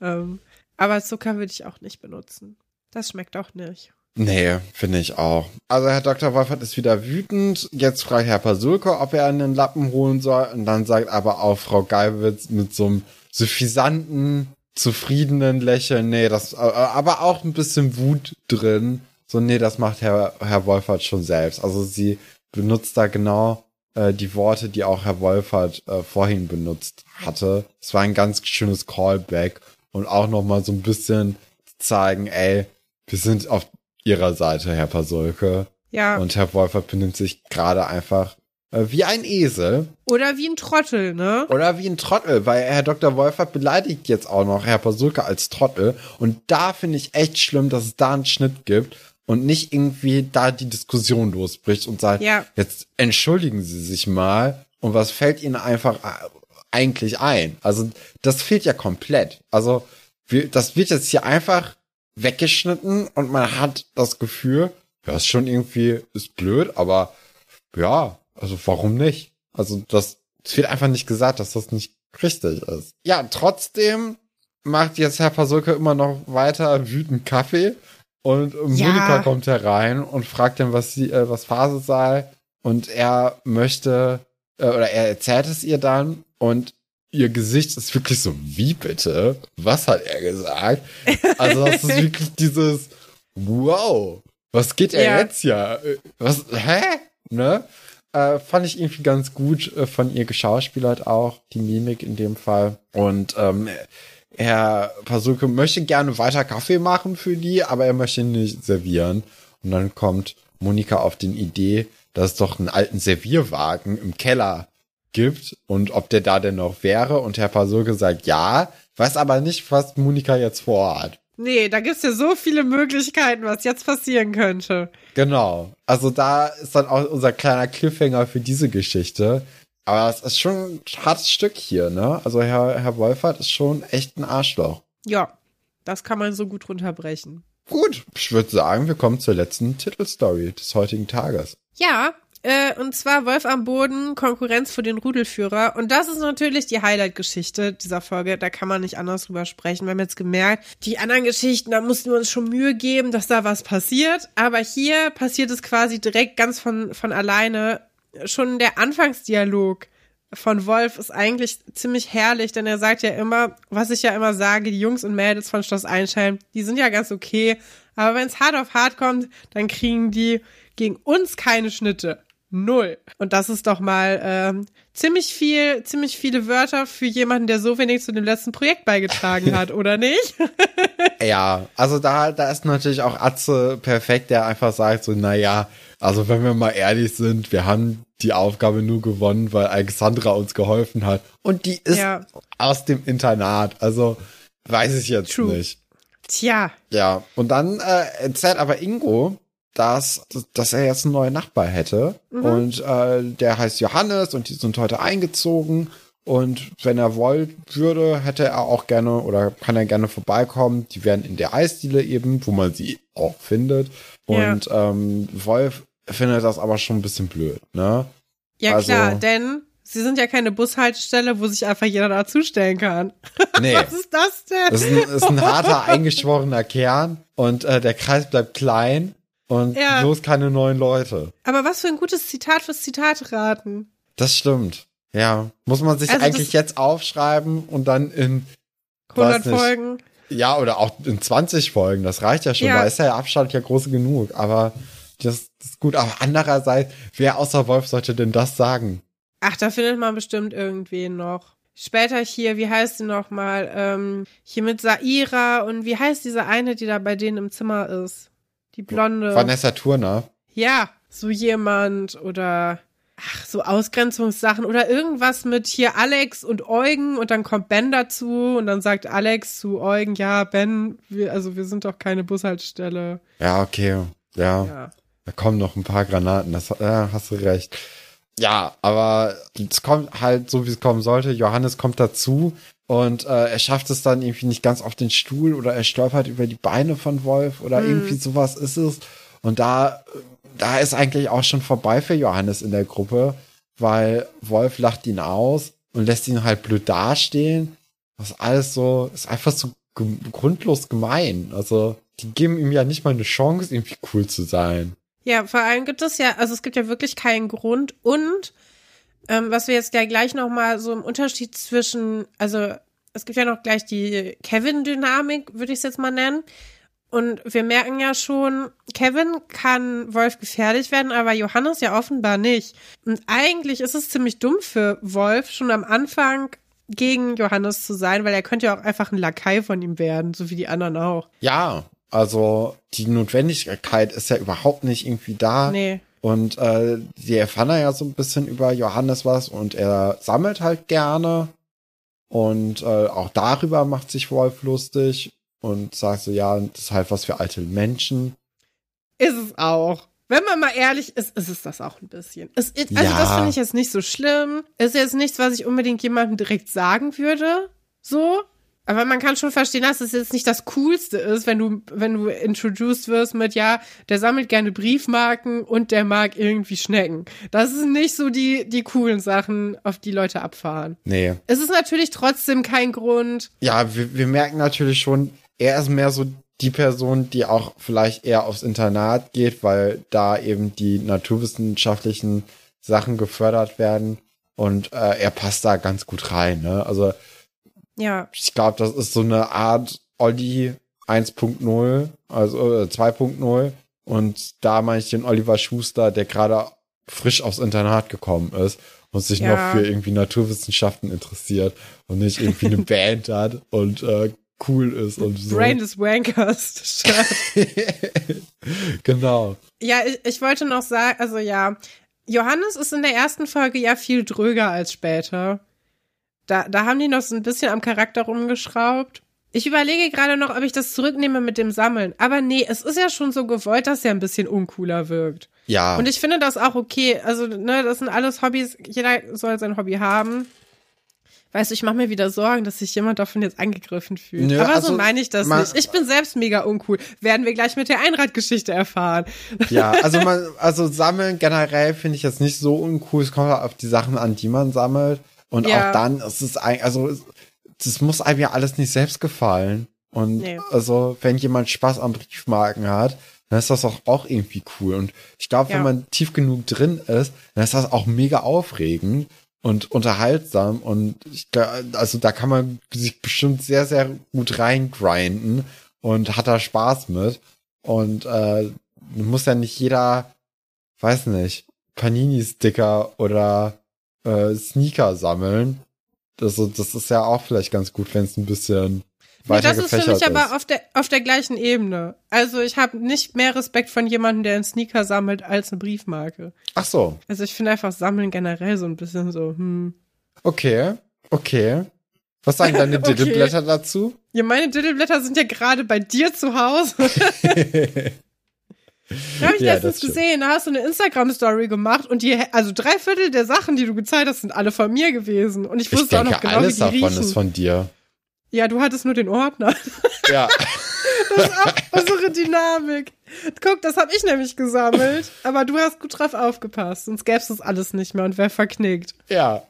Ähm, aber Zucker würde ich auch nicht benutzen. Das schmeckt auch nicht. Nee, finde ich auch. Also Herr Dr. Wolfert ist wieder wütend. Jetzt fragt Herr Pasulke, ob er einen Lappen holen soll. Und dann sagt aber auch Frau Geibitz mit so einem suffisanten, zufriedenen Lächeln, nee, das, aber auch ein bisschen Wut drin so, nee, das macht Herr, Herr Wolfert schon selbst. Also sie benutzt da genau äh, die Worte, die auch Herr Wolfert äh, vorhin benutzt hatte. Es war ein ganz schönes Callback und auch nochmal so ein bisschen zeigen, ey, wir sind auf ihrer Seite, Herr Pasulke. Ja. Und Herr Wolfert benimmt sich gerade einfach äh, wie ein Esel. Oder wie ein Trottel, ne? Oder wie ein Trottel, weil Herr Dr. Wolfert beleidigt jetzt auch noch Herr Pasulke als Trottel. Und da finde ich echt schlimm, dass es da einen Schnitt gibt und nicht irgendwie da die Diskussion losbricht und sagt, ja. jetzt entschuldigen Sie sich mal und was fällt Ihnen einfach äh, eigentlich ein? Also das fehlt ja komplett. Also wir, das wird jetzt hier einfach weggeschnitten und man hat das Gefühl, ja, ist schon irgendwie, ist blöd, aber ja, also warum nicht? Also das, es wird einfach nicht gesagt, dass das nicht richtig ist. Ja, trotzdem macht jetzt Herr Pasulke immer noch weiter wütend Kaffee und ja. Monika kommt herein und fragt ihn, was sie, äh, was Phase sei. Und er möchte, äh, oder er erzählt es ihr dann und ihr Gesicht ist wirklich so, wie bitte? Was hat er gesagt? Also das ist wirklich dieses, wow, was geht er ja. jetzt ja? Was, hä? Ne? Äh, fand ich irgendwie ganz gut äh, von ihr geschauspielert auch, die Mimik in dem Fall. Und ähm, Herr Pasuke möchte gerne weiter Kaffee machen für die, aber er möchte nicht servieren. Und dann kommt Monika auf den Idee, dass es doch einen alten Servierwagen im Keller gibt und ob der da denn noch wäre. Und Herr Pasuke sagt ja, weiß aber nicht, was Monika jetzt vorhat. Nee, da gibt's ja so viele Möglichkeiten, was jetzt passieren könnte. Genau. Also da ist dann auch unser kleiner Cliffhanger für diese Geschichte. Aber es ist schon ein hartes Stück hier, ne? Also Herr, Herr Wolfert ist schon echt ein Arschloch. Ja, das kann man so gut runterbrechen. Gut, ich würde sagen, wir kommen zur letzten Titelstory des heutigen Tages. Ja, Äh, und zwar Wolf am Boden, Konkurrenz für den Rudelführer. Und das ist natürlich die Highlight-Geschichte dieser Folge. Da kann man nicht anders drüber sprechen. Wir haben jetzt gemerkt, die anderen Geschichten, da mussten wir uns schon Mühe geben, dass da was passiert. Aber hier passiert es quasi direkt ganz von, von alleine. Schon der Anfangsdialog von Wolf ist eigentlich ziemlich herrlich, denn er sagt ja immer, was ich ja immer sage, die Jungs und Mädels von Schloss Einstein, die sind ja ganz okay, aber wenn es hart auf hart kommt, dann kriegen die gegen uns keine Schnitte. Null. Und das ist doch mal ähm, ziemlich viel, ziemlich viele Wörter für jemanden, der so wenig zu dem letzten Projekt beigetragen hat, oder nicht? ja, also da, da ist natürlich auch Atze perfekt, der einfach sagt so, na ja, also wenn wir mal ehrlich sind, wir haben die Aufgabe nur gewonnen, weil Alexandra uns geholfen hat. Und die ist ja. aus dem Internat. Also weiß ich jetzt True. nicht. Tja. Ja, und dann äh, erzählt aber Ingo, dass, dass er jetzt einen neuen Nachbar hätte. Mhm. Und äh, der heißt Johannes und die sind heute eingezogen. Und wenn er wollen würde, hätte er auch gerne oder kann er gerne vorbeikommen. Die werden in der Eisdiele eben, wo man sie auch findet. Und ja. ähm, Wolf findet das aber schon ein bisschen blöd, ne? Ja, also, klar, denn sie sind ja keine Bushaltestelle, wo sich einfach jeder dazustellen kann. Nee. Was ist das denn? Das ist ein, ist ein harter, eingeschworener Kern und äh, der Kreis bleibt klein und ja. bloß keine neuen Leute. Aber was für ein gutes Zitat fürs Zitat raten. Das stimmt. Ja. Muss man sich also eigentlich jetzt aufschreiben und dann in 100 Folgen. Ja, oder auch in 20 Folgen. Das reicht ja schon. Ja. Da ist der Abstand ja groß genug. Aber das, das ist gut. Aber andererseits, wer außer Wolf sollte denn das sagen? Ach, da findet man bestimmt irgendwen noch. Später hier, wie heißt sie nochmal? Ähm, hier mit Saira und wie heißt diese eine, die da bei denen im Zimmer ist? Die blonde. Vanessa Turner. Ja, so jemand oder ach, so Ausgrenzungssachen oder irgendwas mit hier Alex und Eugen und dann kommt Ben dazu und dann sagt Alex zu Eugen, ja, Ben, wir, also wir sind doch keine Bushaltestelle. Ja, okay. Ja. ja. Da kommen noch ein paar Granaten, das ja, hast du recht. Ja, aber es kommt halt so, wie es kommen sollte. Johannes kommt dazu und äh, er schafft es dann irgendwie nicht ganz auf den Stuhl oder er stolpert über die Beine von Wolf oder mhm. irgendwie sowas ist es. Und da, da ist eigentlich auch schon vorbei für Johannes in der Gruppe, weil Wolf lacht ihn aus und lässt ihn halt blöd dastehen. Das ist alles so, ist einfach so grundlos gemein. Also, die geben ihm ja nicht mal eine Chance, irgendwie cool zu sein. Ja, vor allem gibt es ja, also es gibt ja wirklich keinen Grund und ähm, was wir jetzt ja gleich nochmal so im Unterschied zwischen, also es gibt ja noch gleich die Kevin-Dynamik, würde ich es jetzt mal nennen. Und wir merken ja schon, Kevin kann Wolf gefährlich werden, aber Johannes ja offenbar nicht. Und eigentlich ist es ziemlich dumm für Wolf, schon am Anfang gegen Johannes zu sein, weil er könnte ja auch einfach ein Lakai von ihm werden, so wie die anderen auch. Ja, also die Notwendigkeit ist ja überhaupt nicht irgendwie da. Nee. Und äh, die erfahren ja so ein bisschen über Johannes was und er sammelt halt gerne. Und äh, auch darüber macht sich Wolf lustig und sagt so, ja, das ist halt was für alte Menschen. Ist es auch. Wenn man mal ehrlich ist, ist es das auch ein bisschen. Es, also ja. das finde ich jetzt nicht so schlimm. Ist jetzt nichts, was ich unbedingt jemandem direkt sagen würde. So. Aber man kann schon verstehen, dass es jetzt nicht das Coolste ist, wenn du, wenn du introduced wirst mit, ja, der sammelt gerne Briefmarken und der mag irgendwie Schnecken. Das sind nicht so die, die coolen Sachen, auf die Leute abfahren. Nee. Es ist natürlich trotzdem kein Grund. Ja, wir, wir merken natürlich schon, er ist mehr so die Person, die auch vielleicht eher aufs Internat geht, weil da eben die naturwissenschaftlichen Sachen gefördert werden und äh, er passt da ganz gut rein. Ne? Also ja. Ich glaube, das ist so eine Art Olli 1.0, also äh, 2.0. Und da meine ich den Oliver Schuster, der gerade frisch aufs Internat gekommen ist und sich ja. noch für irgendwie Naturwissenschaften interessiert und nicht irgendwie eine Band hat und äh, cool ist und so. Brain des Wankers. genau. Ja, ich, ich wollte noch sagen, also ja, Johannes ist in der ersten Folge ja viel dröger als später. Da, da haben die noch so ein bisschen am Charakter rumgeschraubt. Ich überlege gerade noch, ob ich das zurücknehme mit dem Sammeln. Aber nee, es ist ja schon so gewollt, dass er ein bisschen uncooler wirkt. Ja. Und ich finde das auch okay. Also, ne, das sind alles Hobbys. Jeder soll sein Hobby haben. Weißt du, ich mache mir wieder Sorgen, dass sich jemand davon jetzt angegriffen fühlt. Nö, Aber also, so meine ich das nicht. Ich bin selbst mega uncool. Werden wir gleich mit der Einradgeschichte erfahren. Ja, also man, also sammeln generell finde ich jetzt nicht so uncool. Es kommt halt auf die Sachen an, die man sammelt. Und ja. auch dann ist es eigentlich, also das muss einem ja alles nicht selbst gefallen. Und nee. also, wenn jemand Spaß an Briefmarken hat, dann ist das auch, auch irgendwie cool. Und ich glaube, ja. wenn man tief genug drin ist, dann ist das auch mega aufregend und unterhaltsam und ich, also da kann man sich bestimmt sehr, sehr gut reingrinden und hat da Spaß mit. Und äh, muss ja nicht jeder, weiß nicht, Panini-Sticker oder äh, Sneaker sammeln. Also das ist ja auch vielleicht ganz gut, wenn es ein bisschen nee, das ist für mich aber auf der, auf der gleichen Ebene. Also ich habe nicht mehr Respekt von jemandem, der einen Sneaker sammelt, als eine Briefmarke. Ach so. Also ich finde einfach Sammeln generell so ein bisschen so, hm. Okay, okay. Was sagen deine okay. Diddleblätter dazu? Ja, meine Diddleblätter sind ja gerade bei dir zu Hause. Da habe ich ja, letztens gesehen, da hast du eine Instagram-Story gemacht und die, also drei Viertel der Sachen, die du gezeigt hast, sind alle von mir gewesen. Und ich wusste ich denke, auch noch genau, alles wie die davon riechen. ist von dir. Ja, du hattest nur den Ordner. Ja. das ist auch unsere Dynamik. Guck, das habe ich nämlich gesammelt, aber du hast gut drauf aufgepasst, sonst gäbe es das alles nicht mehr und wäre verknickt. Ja.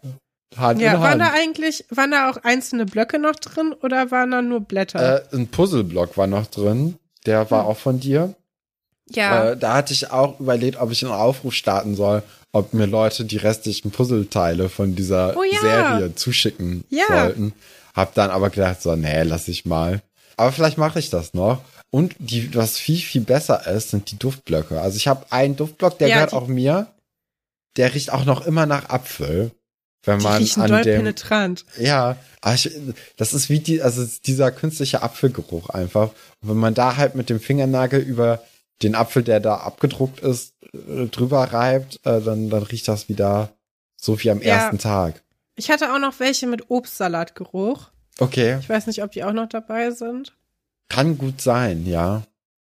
Hand ja, waren da eigentlich, waren da auch einzelne Blöcke noch drin oder waren da nur Blätter? Äh, ein Puzzleblock war noch drin. Der war hm. auch von dir. Ja. Äh, da hatte ich auch überlegt, ob ich einen Aufruf starten soll, ob mir Leute die restlichen Puzzleteile von dieser oh, ja. Serie zuschicken ja. sollten. Hab dann aber gedacht, so, nee, lass ich mal. Aber vielleicht mache ich das noch. Und die, was viel, viel besser ist, sind die Duftblöcke. Also ich habe einen Duftblock, der ja, gehört auch mir. Der riecht auch noch immer nach Apfel. Wenn man die an doll dem, penetrant. Ja, ich, das ist wie die, also dieser künstliche Apfelgeruch einfach. Und wenn man da halt mit dem Fingernagel über den Apfel, der da abgedruckt ist, äh, drüber reibt, äh, dann, dann riecht das wieder so wie am ja. ersten Tag. Ich hatte auch noch welche mit Obstsalatgeruch. Okay. Ich weiß nicht, ob die auch noch dabei sind. Kann gut sein, ja.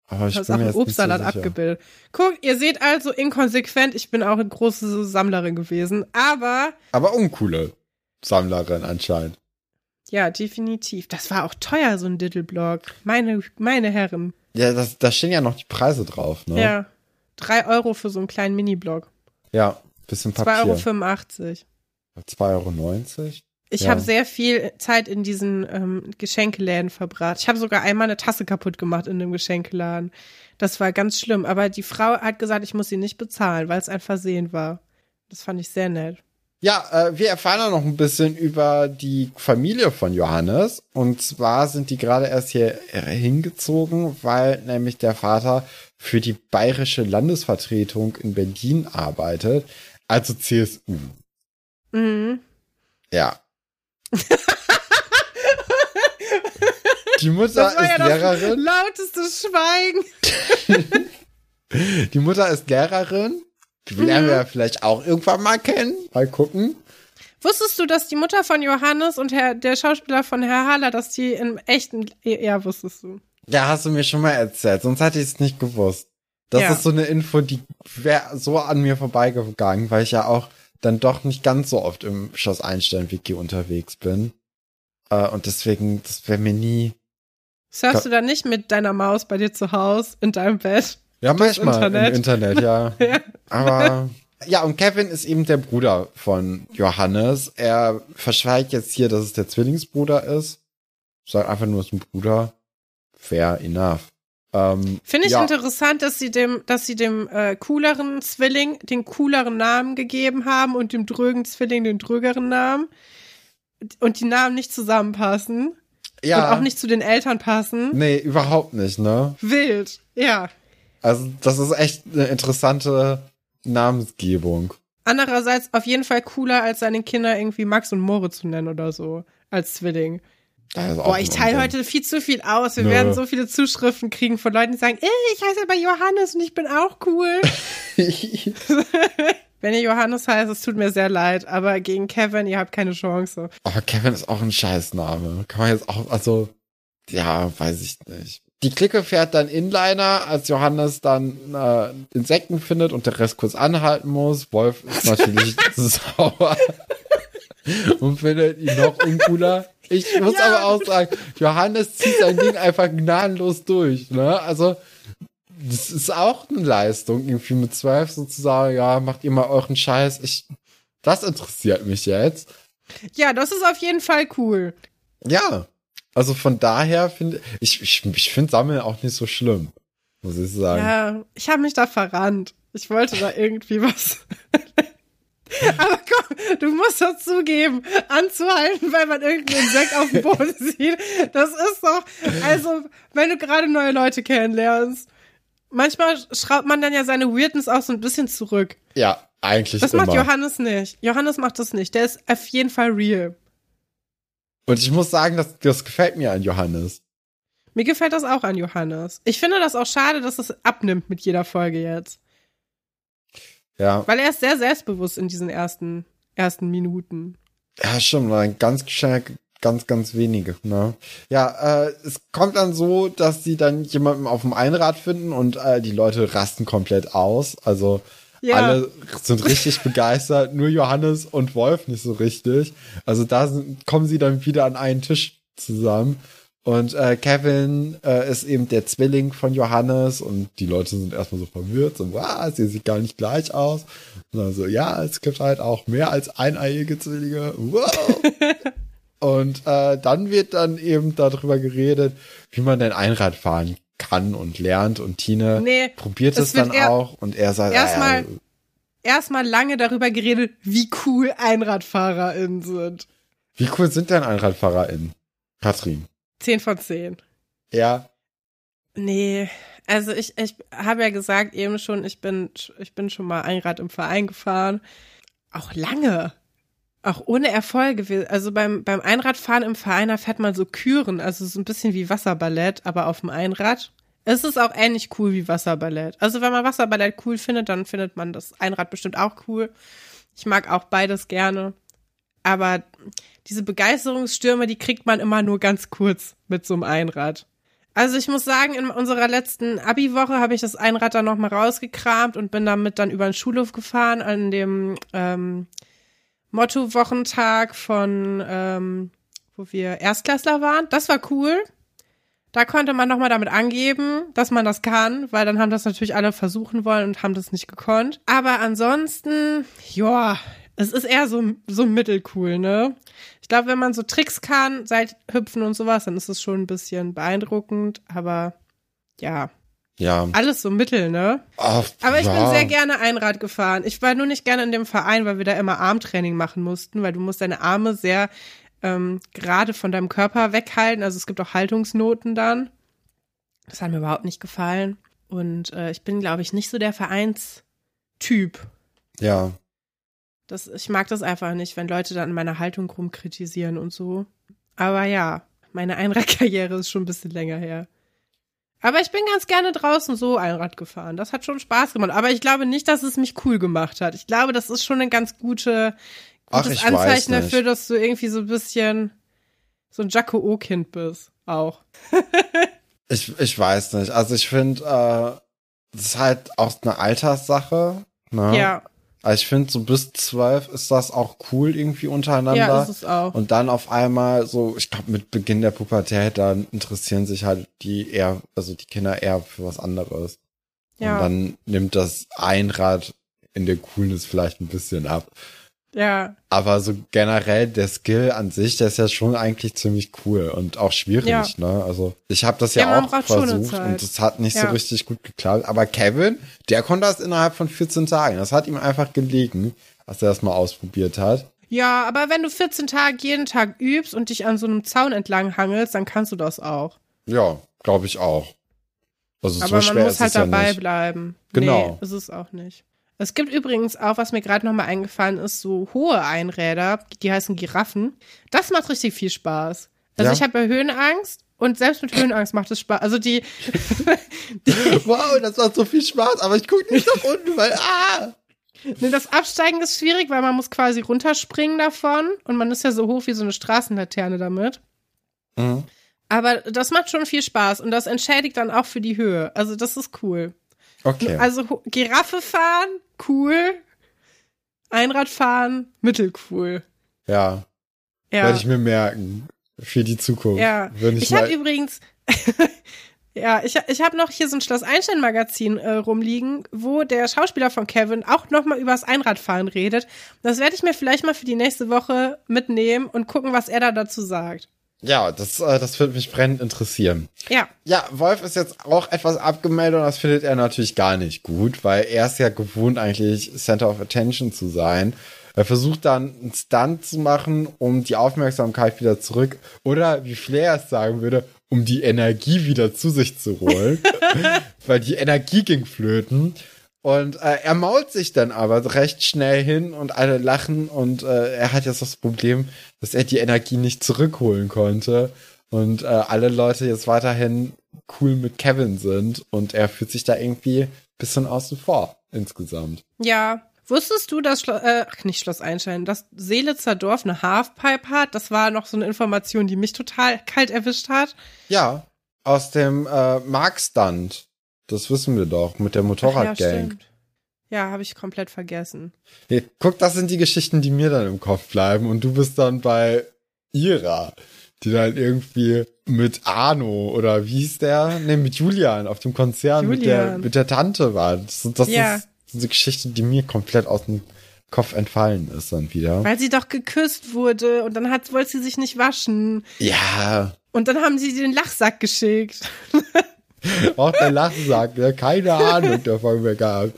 Aber ich das bin ist auch jetzt Obstsalat so abgebildet. Guck, ihr seht also inkonsequent, ich bin auch eine große Sammlerin gewesen, aber. Aber uncoole Sammlerin anscheinend. Ja, definitiv. Das war auch teuer, so ein Diddleblock. Meine, meine Herren. Ja, das, da stehen ja noch die Preise drauf, ne? Ja. Drei Euro für so einen kleinen Mini-Block. Ja, bisschen Papier. 2,85 Euro. 2,90 Euro? Ich ja. habe sehr viel Zeit in diesen ähm, Geschenkeläden verbracht. Ich habe sogar einmal eine Tasse kaputt gemacht in dem Geschenkeladen. Das war ganz schlimm. Aber die Frau hat gesagt, ich muss sie nicht bezahlen, weil es ein Versehen war. Das fand ich sehr nett. Ja, äh, wir erfahren auch noch ein bisschen über die Familie von Johannes. Und zwar sind die gerade erst hier hingezogen, weil nämlich der Vater für die bayerische Landesvertretung in Berlin arbeitet, also CSU. Mhm. Ja. Die Mutter ist ja Lehrerin. lautestes Schweigen. Die Mutter ist Lehrerin. Die lernen mhm. wir vielleicht auch irgendwann mal kennen. Mal gucken. Wusstest du, dass die Mutter von Johannes und Herr, der Schauspieler von Herr Haller, dass die im echten, ja, wusstest du. Ja, hast du mir schon mal erzählt, sonst hätte ich es nicht gewusst. Das ja. ist so eine Info, die wäre so an mir vorbeigegangen, weil ich ja auch dann doch nicht ganz so oft im Schloss Einstein-Wiki unterwegs bin. Äh, und deswegen, das wäre mir nie. Surfst du dann nicht mit deiner Maus bei dir zu Hause in deinem Bett? Ja, manchmal Internet. im Internet, ja. ja. Aber ja, und Kevin ist eben der Bruder von Johannes. Er verschweigt jetzt hier, dass es der Zwillingsbruder ist. Sagt einfach nur, es ist ein Bruder. Fair enough. Ähm, Finde ich ja. interessant, dass sie dem, dass sie dem äh, cooleren Zwilling den cooleren Namen gegeben haben und dem drögen Zwilling den drögeren Namen und die Namen nicht zusammenpassen. Ja. Und auch nicht zu den Eltern passen. Nee, überhaupt nicht, ne? Wild, ja. Also, das ist echt eine interessante Namensgebung. Andererseits auf jeden Fall cooler, als seine Kinder irgendwie Max und Moritz zu nennen oder so, als Zwilling. Boah, ich teile heute viel zu viel aus. Wir Nö. werden so viele Zuschriften kriegen von Leuten, die sagen, ich heiße aber Johannes und ich bin auch cool. Wenn ihr Johannes heißt, es tut mir sehr leid, aber gegen Kevin, ihr habt keine Chance. Aber Kevin ist auch ein Scheißname. Kann man jetzt auch, also, ja, weiß ich nicht. Die Clique fährt dann Inliner, als Johannes dann äh, Insekten findet und der Rest kurz anhalten muss. Wolf ist natürlich sauer. und findet ihn noch uncooler. Ich muss ja. aber auch sagen, Johannes zieht sein Ding einfach gnadenlos durch. Ne? Also, das ist auch eine Leistung, irgendwie mit zwölf sozusagen, ja, macht ihr mal euren Scheiß. Ich, das interessiert mich jetzt. Ja, das ist auf jeden Fall cool. Ja. Also von daher finde ich, ich, ich finde Sammeln auch nicht so schlimm, muss ich sagen. Ja, ich habe mich da verrannt. Ich wollte da irgendwie was. Aber komm, du musst doch zugeben, anzuhalten, weil man irgendeinen Insekt auf dem Boden sieht. Das ist doch, also, wenn du gerade neue Leute kennenlernst, manchmal schraubt man dann ja seine Weirdness auch so ein bisschen zurück. Ja, eigentlich. Das immer. macht Johannes nicht. Johannes macht das nicht. Der ist auf jeden Fall real. Und ich muss sagen, das, das gefällt mir an Johannes. Mir gefällt das auch an Johannes. Ich finde das auch schade, dass es abnimmt mit jeder Folge jetzt. Ja. Weil er ist sehr selbstbewusst in diesen ersten, ersten Minuten. Ja, schon, weil ganz schnell, ganz, ganz wenige, ne? Ja, äh, es kommt dann so, dass sie dann jemanden auf dem Einrad finden und äh, die Leute rasten komplett aus. Also ja. alle sind richtig begeistert, nur Johannes und Wolf nicht so richtig. Also da sind, kommen sie dann wieder an einen Tisch zusammen. Und äh, Kevin äh, ist eben der Zwilling von Johannes und die Leute sind erstmal so verwirrt, so, was, ihr sieht gar nicht gleich aus. Und dann so, ja, es gibt halt auch mehr als eineiige Zwillinge. Wow. und äh, dann wird dann eben darüber geredet, wie man denn Einrad fahren kann und lernt und Tine nee, probiert es dann auch und er sagt, erstmal ah, ja, erstmal lange darüber geredet, wie cool EinradfahrerInnen sind. Wie cool sind denn EinradfahrerInnen? Katrin. Zehn von zehn. Ja. Nee, also ich, ich habe ja gesagt eben schon, ich bin, ich bin schon mal Einrad im Verein gefahren. Auch lange. Auch ohne Erfolge. Also beim, beim Einradfahren im Verein, da fährt man so Küren, also so ein bisschen wie Wasserballett, aber auf dem Einrad. Es ist auch ähnlich cool wie Wasserballett. Also wenn man Wasserballett cool findet, dann findet man das Einrad bestimmt auch cool. Ich mag auch beides gerne. Aber diese Begeisterungsstürme, die kriegt man immer nur ganz kurz mit so einem Einrad. Also ich muss sagen, in unserer letzten Abi-Woche habe ich das Einrad dann nochmal rausgekramt und bin damit dann über den Schulhof gefahren an dem ähm, Motto-Wochentag von, ähm, wo wir Erstklässler waren. Das war cool. Da konnte man nochmal damit angeben, dass man das kann, weil dann haben das natürlich alle versuchen wollen und haben das nicht gekonnt. Aber ansonsten, ja, es ist eher so, so mittelcool, ne? Ich glaube, wenn man so Tricks kann, seit Hüpfen und sowas, dann ist es schon ein bisschen beeindruckend, aber ja. Ja. Alles so mittel, ne? Ach, aber ich ja. bin sehr gerne Einrad gefahren. Ich war nur nicht gerne in dem Verein, weil wir da immer Armtraining machen mussten, weil du musst deine Arme sehr ähm, gerade von deinem Körper weghalten. Also es gibt auch Haltungsnoten dann. Das hat mir überhaupt nicht gefallen. Und äh, ich bin, glaube ich, nicht so der Vereinstyp. Ja. Das, ich mag das einfach nicht, wenn Leute dann meine Haltung rumkritisieren und so. Aber ja, meine Einradkarriere ist schon ein bisschen länger her. Aber ich bin ganz gerne draußen so Einrad gefahren. Das hat schon Spaß gemacht. Aber ich glaube nicht, dass es mich cool gemacht hat. Ich glaube, das ist schon eine ganz gute, gutes Ach, Anzeichen dafür, dass du irgendwie so ein bisschen so ein Jacko O-Kind bist. Auch. ich, ich weiß nicht. Also ich finde, äh, das ist halt auch eine Alterssache. Ne? Ja. Also ich finde, so bis zwölf ist das auch cool irgendwie untereinander. Ja, ist es auch. Und dann auf einmal so, ich glaube, mit Beginn der Pubertät, dann interessieren sich halt die eher, also die Kinder eher für was anderes. Ja. Und dann nimmt das Einrad in der Coolness vielleicht ein bisschen ab. Ja. Aber so generell der Skill an sich, der ist ja schon eigentlich ziemlich cool und auch schwierig, ja. ne? Also ich habe das ja, ja auch versucht und es hat nicht ja. so richtig gut geklappt. Aber Kevin, der konnte das innerhalb von 14 Tagen. Das hat ihm einfach gelegen, als er das mal ausprobiert hat. Ja, aber wenn du 14 Tage jeden Tag übst und dich an so einem Zaun entlang hangelst, dann kannst du das auch. Ja, glaube ich auch. Also aber so man muss halt dabei bleiben. Genau. Nee, ist es auch nicht. Es gibt übrigens auch, was mir gerade nochmal eingefallen ist, so hohe Einräder, die heißen Giraffen. Das macht richtig viel Spaß. Also ja. ich habe ja Höhenangst und selbst mit Höhenangst macht es Spaß. Also die, die Wow, das macht so viel Spaß, aber ich gucke nicht nach unten, weil ah! Nee, das Absteigen ist schwierig, weil man muss quasi runterspringen davon und man ist ja so hoch wie so eine Straßenlaterne damit. Mhm. Aber das macht schon viel Spaß und das entschädigt dann auch für die Höhe. Also das ist cool. Okay. Also Giraffe fahren, cool. Einrad fahren, mittelcool. Ja. ja. Werde ich mir merken. Für die Zukunft. Ja. Wenn ich ich habe übrigens, ja, ich, ich habe noch hier so ein Schloss Einstein Magazin äh, rumliegen, wo der Schauspieler von Kevin auch nochmal übers Einradfahren redet. Das werde ich mir vielleicht mal für die nächste Woche mitnehmen und gucken, was er da dazu sagt. Ja, das, äh, das würde mich brennend interessieren. Ja. Ja, Wolf ist jetzt auch etwas abgemeldet und das findet er natürlich gar nicht gut, weil er ist ja gewohnt, eigentlich Center of Attention zu sein. Er versucht dann einen Stunt zu machen, um die Aufmerksamkeit wieder zurück, oder wie Flair es sagen würde, um die Energie wieder zu sich zu holen. weil die Energie ging flöten. Und äh, er mault sich dann aber recht schnell hin und alle lachen und äh, er hat jetzt das Problem, dass er die Energie nicht zurückholen konnte und äh, alle Leute jetzt weiterhin cool mit Kevin sind und er fühlt sich da irgendwie bisschen außen vor insgesamt. Ja. Wusstest du, dass Schlo äh, nicht Schloss Einstein, dass Seelitzer Dorf eine Halfpipe hat? Das war noch so eine Information, die mich total kalt erwischt hat. Ja, aus dem äh, Markstand. Das wissen wir doch mit der Motorradgang. Ja, ja habe ich komplett vergessen. Hey, guck, das sind die Geschichten, die mir dann im Kopf bleiben und du bist dann bei Ira, die dann irgendwie mit Arno oder wie hieß der? Ne, mit Julian auf dem Konzern mit der mit der Tante war. Das, das ja. ist eine Geschichte, die mir komplett aus dem Kopf entfallen ist dann wieder. Weil sie doch geküsst wurde und dann hat, wollte sie sich nicht waschen. Ja. Und dann haben sie den Lachsack geschickt. Auch der Lachsack, ne? keine Ahnung davon mehr gehabt.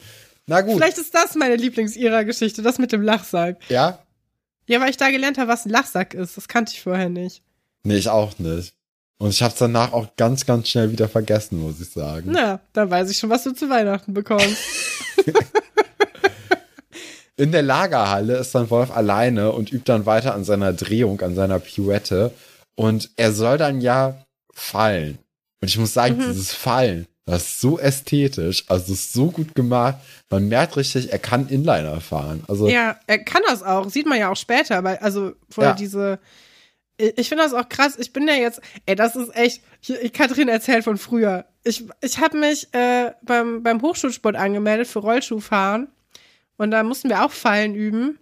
Na gut. Vielleicht ist das meine Lieblings-Ihrer-Geschichte, das mit dem Lachsack. Ja? Ja, weil ich da gelernt habe, was ein Lachsack ist. Das kannte ich vorher nicht. Nee, ich auch nicht. Und ich habe es danach auch ganz, ganz schnell wieder vergessen, muss ich sagen. Na, da weiß ich schon, was du zu Weihnachten bekommst. In der Lagerhalle ist dann Wolf alleine und übt dann weiter an seiner Drehung, an seiner Pirouette. Und er soll dann ja fallen. Und ich muss sagen, mhm. dieses Fallen, das ist so ästhetisch, also ist so gut gemacht. Man merkt richtig, er kann Inliner fahren. Also ja, er kann das auch, sieht man ja auch später, aber also vor ja. diese ich finde das auch krass. Ich bin ja jetzt, ey, das ist echt. Ich, Katrin erzählt von früher. Ich, ich habe mich äh, beim, beim Hochschulsport angemeldet für Rollschuhfahren. Und da mussten wir auch Fallen üben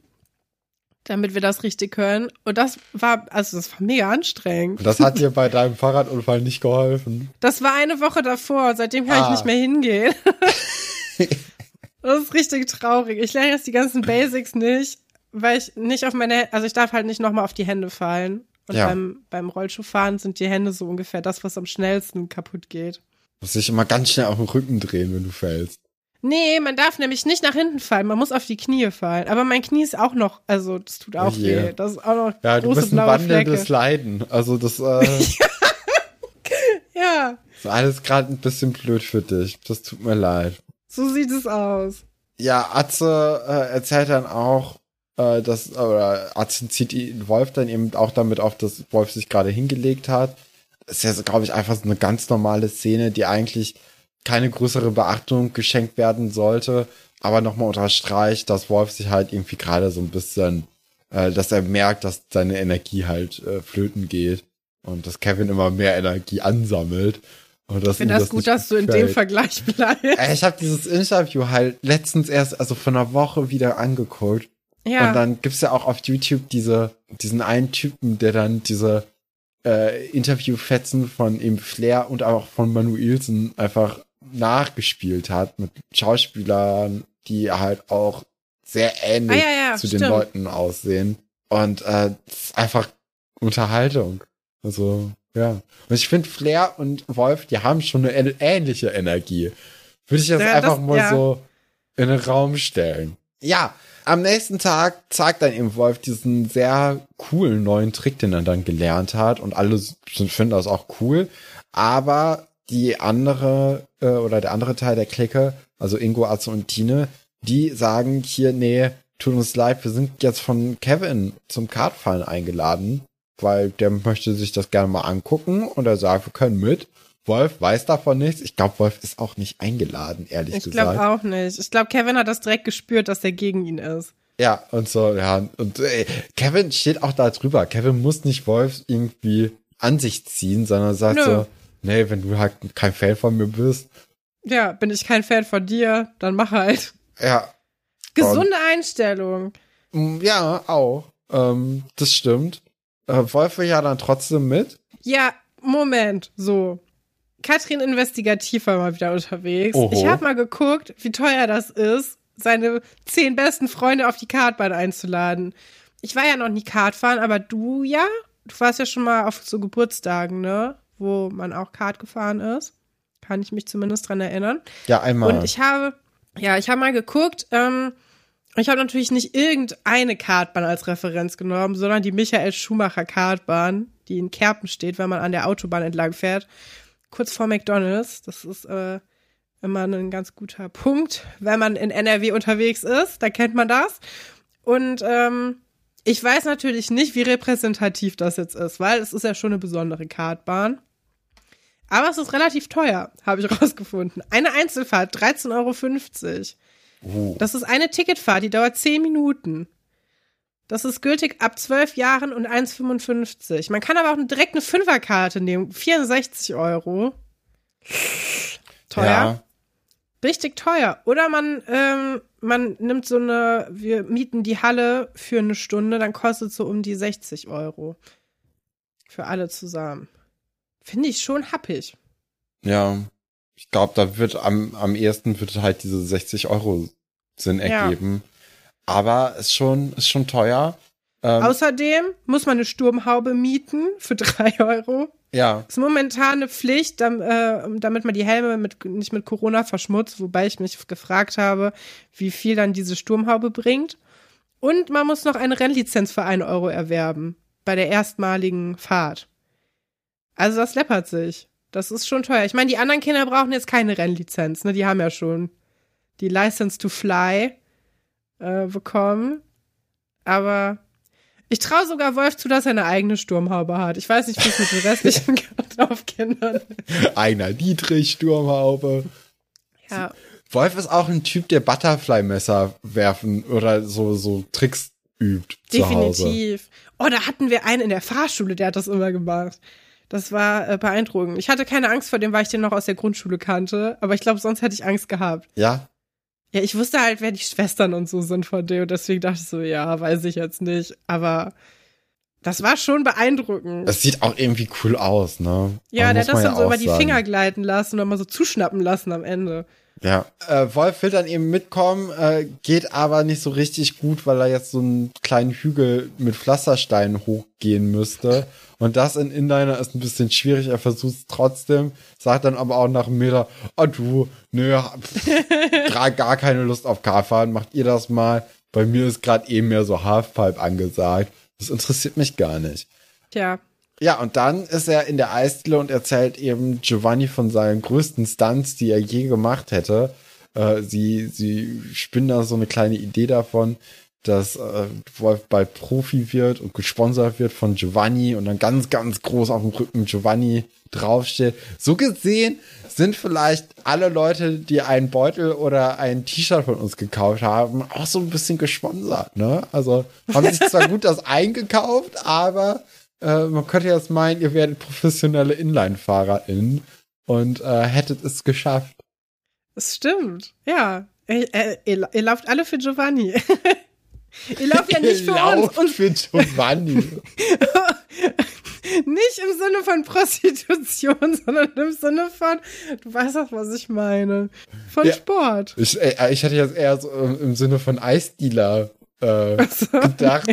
damit wir das richtig können. Und das war, also das war mega anstrengend. Das hat dir bei deinem Fahrradunfall nicht geholfen. Das war eine Woche davor, seitdem kann ah. ich nicht mehr hingehen. das ist richtig traurig. Ich lerne jetzt die ganzen Basics nicht, weil ich nicht auf meine, also ich darf halt nicht nochmal auf die Hände fallen. Und ja. beim, beim Rollschuhfahren sind die Hände so ungefähr das, was am schnellsten kaputt geht. Muss dich immer ganz schnell auf den Rücken drehen, wenn du fällst. Nee, man darf nämlich nicht nach hinten fallen, man muss auf die Knie fallen. Aber mein Knie ist auch noch, also das tut auch oh weh. Das ist auch noch ja, große du bist ein wandelndes Leiden. Also das äh, Ja. Ist alles gerade ein bisschen blöd für dich. Das tut mir leid. So sieht es aus. Ja, Atze äh, erzählt dann auch, äh, dass, oder Atze zieht ihn Wolf dann eben auch damit auf, dass Wolf sich gerade hingelegt hat. Das ist ja, glaube ich, einfach so eine ganz normale Szene, die eigentlich keine größere Beachtung geschenkt werden sollte, aber nochmal unterstreicht, dass Wolf sich halt irgendwie gerade so ein bisschen, äh, dass er merkt, dass seine Energie halt äh, flöten geht und dass Kevin immer mehr Energie ansammelt. Und ich finde das, das gut, dass du in dem Vergleich bleibst. Ich habe dieses Interview halt letztens erst, also von einer Woche wieder angeguckt. Ja. Und dann gibt's ja auch auf YouTube diese, diesen einen Typen, der dann diese äh, Interviewfetzen von ihm Flair und auch von Manuelsen einfach nachgespielt hat mit Schauspielern, die halt auch sehr ähnlich ah, ja, ja, zu stimmt. den Leuten aussehen. Und äh, ist einfach Unterhaltung. Also, ja. Und ich finde, Flair und Wolf, die haben schon eine ähnliche Energie. Würde ich jetzt ja, einfach das, mal so in den Raum stellen. Ja, am nächsten Tag zeigt dann eben Wolf diesen sehr coolen neuen Trick, den er dann gelernt hat. Und alle finden das auch cool. Aber die andere äh, oder der andere Teil der Clique, also Ingo, Atze und Tine, die sagen hier, nee, tut uns leid, wir sind jetzt von Kevin zum Kartfallen eingeladen, weil der möchte sich das gerne mal angucken und er sagt, wir können mit. Wolf weiß davon nichts. Ich glaube, Wolf ist auch nicht eingeladen, ehrlich ich gesagt. Ich glaube auch nicht. Ich glaube, Kevin hat das direkt gespürt, dass er gegen ihn ist. Ja, und so, ja. Und ey, Kevin steht auch da drüber. Kevin muss nicht Wolf irgendwie an sich ziehen, sondern sagt Nö. so, nee, wenn du halt kein Fan von mir bist. Ja, bin ich kein Fan von dir, dann mach halt. Ja. Gesunde und, Einstellung. Mm, ja, auch. Ähm, das stimmt. Äh, Wolf will ja dann trotzdem mit. Ja, Moment, so. Katrin Investigativ war mal wieder unterwegs. Oho. Ich habe mal geguckt, wie teuer das ist, seine zehn besten Freunde auf die Kartbahn einzuladen. Ich war ja noch nie Kartfahren, aber du ja? Du warst ja schon mal auf so Geburtstagen, ne? Wo man auch Kart gefahren ist. Kann ich mich zumindest dran erinnern. Ja, einmal. Und ich habe, ja, ich habe mal geguckt, ähm, ich habe natürlich nicht irgendeine Kartbahn als Referenz genommen, sondern die Michael Schumacher Kartbahn, die in Kerpen steht, wenn man an der Autobahn entlang fährt, kurz vor McDonald's. Das ist äh, immer ein ganz guter Punkt, wenn man in NRW unterwegs ist. Da kennt man das. Und ähm, ich weiß natürlich nicht, wie repräsentativ das jetzt ist, weil es ist ja schon eine besondere Kartbahn. Aber es ist relativ teuer, habe ich rausgefunden. Eine Einzelfahrt, 13,50 Euro. Uh. Das ist eine Ticketfahrt, die dauert 10 Minuten. Das ist gültig ab 12 Jahren und 1,55. Man kann aber auch direkt eine Fünferkarte nehmen, 64 Euro. Teuer. Ja. Richtig teuer. Oder man, ähm, man nimmt so eine, wir mieten die Halle für eine Stunde, dann kostet so um die 60 Euro. Für alle zusammen. Finde ich schon happig. Ja. Ich glaube, da wird am, am ehesten wird halt diese 60 Euro Sinn ergeben. Ja. Aber ist schon, ist schon teuer. Ähm, Außerdem muss man eine Sturmhaube mieten für drei Euro. Ja. Ist momentan eine Pflicht, äh, damit man die Helme mit, nicht mit Corona verschmutzt, wobei ich mich gefragt habe, wie viel dann diese Sturmhaube bringt. Und man muss noch eine Rennlizenz für einen Euro erwerben bei der erstmaligen Fahrt. Also das läppert sich. Das ist schon teuer. Ich meine, die anderen Kinder brauchen jetzt keine Rennlizenz, ne? Die haben ja schon die License to Fly äh, bekommen. Aber ich traue sogar Wolf zu, dass er eine eigene Sturmhaube hat. Ich weiß nicht, wie es mit den restlichen Dorfkindern Einer Dietrich-Sturmhaube. Ja. Wolf ist auch ein Typ, der Butterfly-Messer werfen oder so, so Tricks übt. Definitiv. Oh, da hatten wir einen in der Fahrschule, der hat das immer gemacht. Das war äh, beeindruckend. Ich hatte keine Angst vor dem, weil ich den noch aus der Grundschule kannte, aber ich glaube, sonst hätte ich Angst gehabt. Ja. Ja, ich wusste halt, wer die Schwestern und so sind von dem, und deswegen dachte ich so, ja, weiß ich jetzt nicht, aber das war schon beeindruckend. Das sieht auch irgendwie cool aus, ne? Ja, der hat das dann so über die Finger gleiten lassen und mal so zuschnappen lassen am Ende. Ja, äh, Wolf will dann eben mitkommen, äh, geht aber nicht so richtig gut, weil er jetzt so einen kleinen Hügel mit Pflastersteinen hochgehen müsste. Und das in Inliner ist ein bisschen schwierig. Er versucht es trotzdem, sagt dann aber auch nach einem Meter, oh du, nö, pff, gar keine Lust auf Karfahren, macht ihr das mal. Bei mir ist gerade eben mehr so Halfpipe angesagt. Das interessiert mich gar nicht. Tja. Ja, und dann ist er in der Eisdiele und erzählt eben Giovanni von seinen größten Stunts, die er je gemacht hätte. Äh, sie, sie spinnen da so eine kleine Idee davon, dass äh, Wolf bald Profi wird und gesponsert wird von Giovanni und dann ganz, ganz groß auf dem Rücken Giovanni draufsteht. So gesehen sind vielleicht alle Leute, die einen Beutel oder ein T-Shirt von uns gekauft haben, auch so ein bisschen gesponsert, ne? Also haben sich zwar gut das eingekauft, aber äh, man könnte jetzt meinen, ihr werdet professionelle Inline-FahrerInnen und äh, hättet es geschafft. Das stimmt, ja. Ihr, ihr, ihr lauft alle für Giovanni. ihr lauft ja nicht für uns. Und für Giovanni. nicht im Sinne von Prostitution, sondern im Sinne von, du weißt doch, was ich meine, von ja, Sport. Ich, äh, ich hatte jetzt eher so im Sinne von Eisdealer äh, so. gedacht.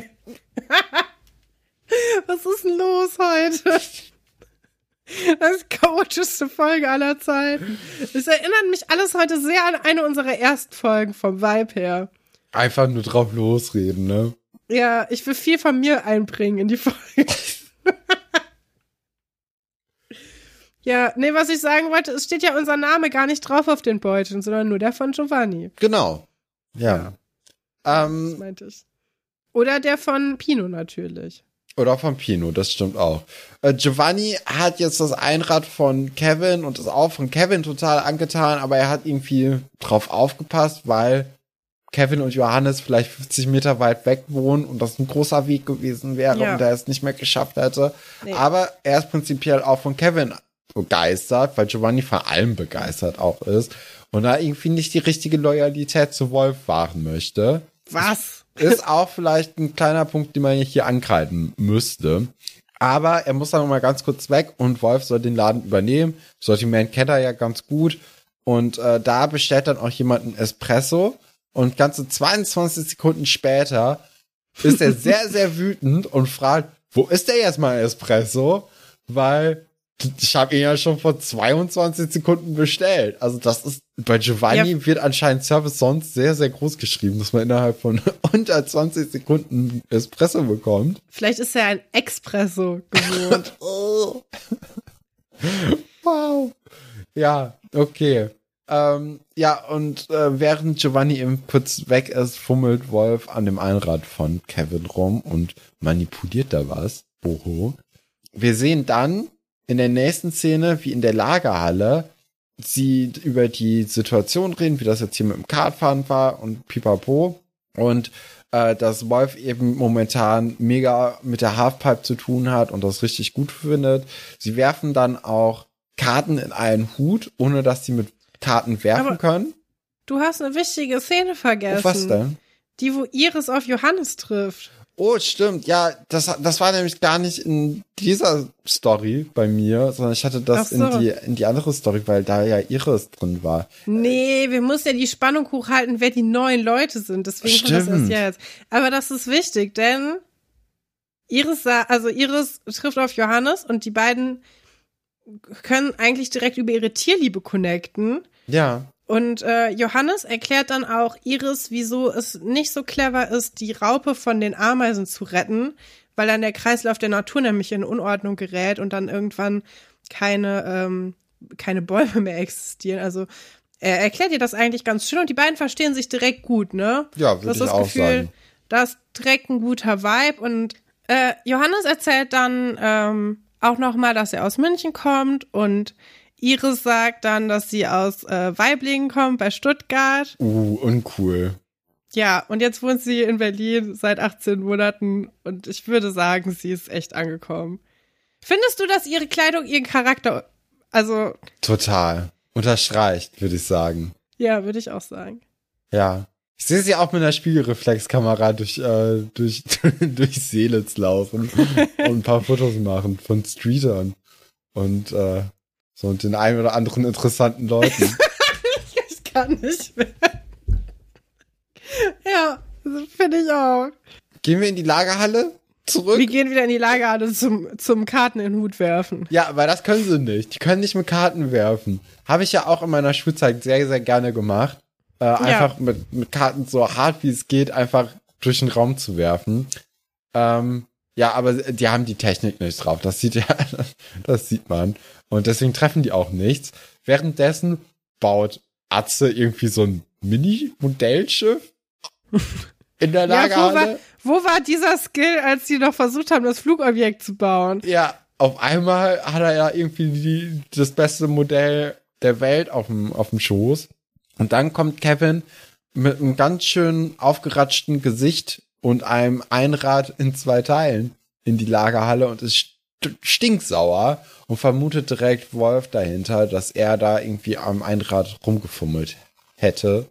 Was ist denn los heute? Das ist chaotischste Folge aller Zeiten. Es erinnert mich alles heute sehr an eine unserer ersten Folgen vom Vibe her. Einfach nur drauf losreden, ne? Ja, ich will viel von mir einbringen in die Folge. ja, nee, was ich sagen wollte, es steht ja unser Name gar nicht drauf auf den Beuteln, sondern nur der von Giovanni. Genau. Ja. ja. Ähm, das meinte ich. Oder der von Pino natürlich. Oder von Pino, das stimmt auch. Äh, Giovanni hat jetzt das Einrad von Kevin und ist auch von Kevin total angetan, aber er hat irgendwie drauf aufgepasst, weil Kevin und Johannes vielleicht 50 Meter weit weg wohnen und das ein großer Weg gewesen wäre ja. und er es nicht mehr geschafft hätte. Nee. Aber er ist prinzipiell auch von Kevin begeistert, weil Giovanni von allem begeistert auch ist und da irgendwie nicht die richtige Loyalität zu Wolf wahren möchte. Was? Ist auch vielleicht ein kleiner Punkt, den man hier ankreiden müsste. Aber er muss dann noch mal ganz kurz weg und Wolf soll den Laden übernehmen. Sortiment kennt er ja ganz gut. Und äh, da bestellt dann auch jemand einen Espresso. Und ganze 22 Sekunden später ist er sehr, sehr wütend und fragt, wo ist der jetzt mein Espresso? Weil ich habe ihn ja schon vor 22 Sekunden bestellt. Also das ist, bei Giovanni ja. wird anscheinend Service sonst sehr, sehr groß geschrieben, dass man innerhalb von unter 20 Sekunden Espresso bekommt. Vielleicht ist er ein Espresso gewohnt. oh. wow. Ja, okay. Ähm, ja, und äh, während Giovanni im kurz weg ist, fummelt Wolf an dem Einrad von Kevin rum und manipuliert da was. Oho. Wir sehen dann in der nächsten Szene, wie in der Lagerhalle, sie über die Situation reden, wie das jetzt hier mit dem Kartfahren war und pipapo. Und äh, dass Wolf eben momentan mega mit der Halfpipe zu tun hat und das richtig gut findet. Sie werfen dann auch Karten in einen Hut, ohne dass sie mit Karten werfen Aber können. Du hast eine wichtige Szene vergessen. Oh, was denn? Die, wo Iris auf Johannes trifft. Oh, stimmt. Ja, das, das war nämlich gar nicht in dieser Story bei mir, sondern ich hatte das so. in, die, in die andere Story, weil da ja Iris drin war. Nee, wir müssen ja die Spannung hochhalten, wer die neuen Leute sind. Deswegen stimmt. kommt das erst jetzt. Aber das ist wichtig, denn Iris, also Iris trifft auf Johannes und die beiden können eigentlich direkt über ihre Tierliebe connecten. Ja. Und äh, Johannes erklärt dann auch Iris, wieso es nicht so clever ist, die Raupe von den Ameisen zu retten, weil dann der Kreislauf der Natur nämlich in Unordnung gerät und dann irgendwann keine, ähm, keine Bäume mehr existieren. Also er erklärt ihr das eigentlich ganz schön und die beiden verstehen sich direkt gut, ne? Ja, würde ich das auch Gefühl, sagen. Das ist direkt ein guter Vibe und äh, Johannes erzählt dann ähm, auch nochmal, dass er aus München kommt und Iris sagt dann, dass sie aus äh, Weiblingen kommt, bei Stuttgart. Uh, uncool. Ja, und jetzt wohnt sie in Berlin seit 18 Monaten und ich würde sagen, sie ist echt angekommen. Findest du, dass ihre Kleidung ihren Charakter, also. Total. Unterstreicht, würde ich sagen. Ja, würde ich auch sagen. Ja. Ich sehe sie auch mit einer Spiegelreflexkamera durch, äh, durch, durch Seelitz laufen und ein paar Fotos machen von Streetern. Und äh, so, und den einen oder anderen interessanten Leuten. ich kann nicht mehr. ja, finde ich auch. Gehen wir in die Lagerhalle zurück? Wir gehen wieder in die Lagerhalle zum, zum Karten in den Hut werfen. Ja, weil das können sie nicht. Die können nicht mit Karten werfen. Habe ich ja auch in meiner Schulzeit sehr, sehr gerne gemacht. Äh, einfach ja. mit, mit Karten so hart wie es geht, einfach durch den Raum zu werfen. Ähm, ja, aber die haben die Technik nicht drauf. Das sieht ja, das sieht man. Und deswegen treffen die auch nichts. Währenddessen baut Atze irgendwie so ein Mini-Modellschiff in der Lagerhalle. Ja, wo, war, wo war dieser Skill, als sie noch versucht haben, das Flugobjekt zu bauen? Ja, auf einmal hat er ja irgendwie die, das beste Modell der Welt auf dem, auf dem Schoß. Und dann kommt Kevin mit einem ganz schön aufgeratschten Gesicht und einem Einrad in zwei Teilen in die Lagerhalle und ist stinksauer und vermutet direkt Wolf dahinter, dass er da irgendwie am Einrad rumgefummelt hätte.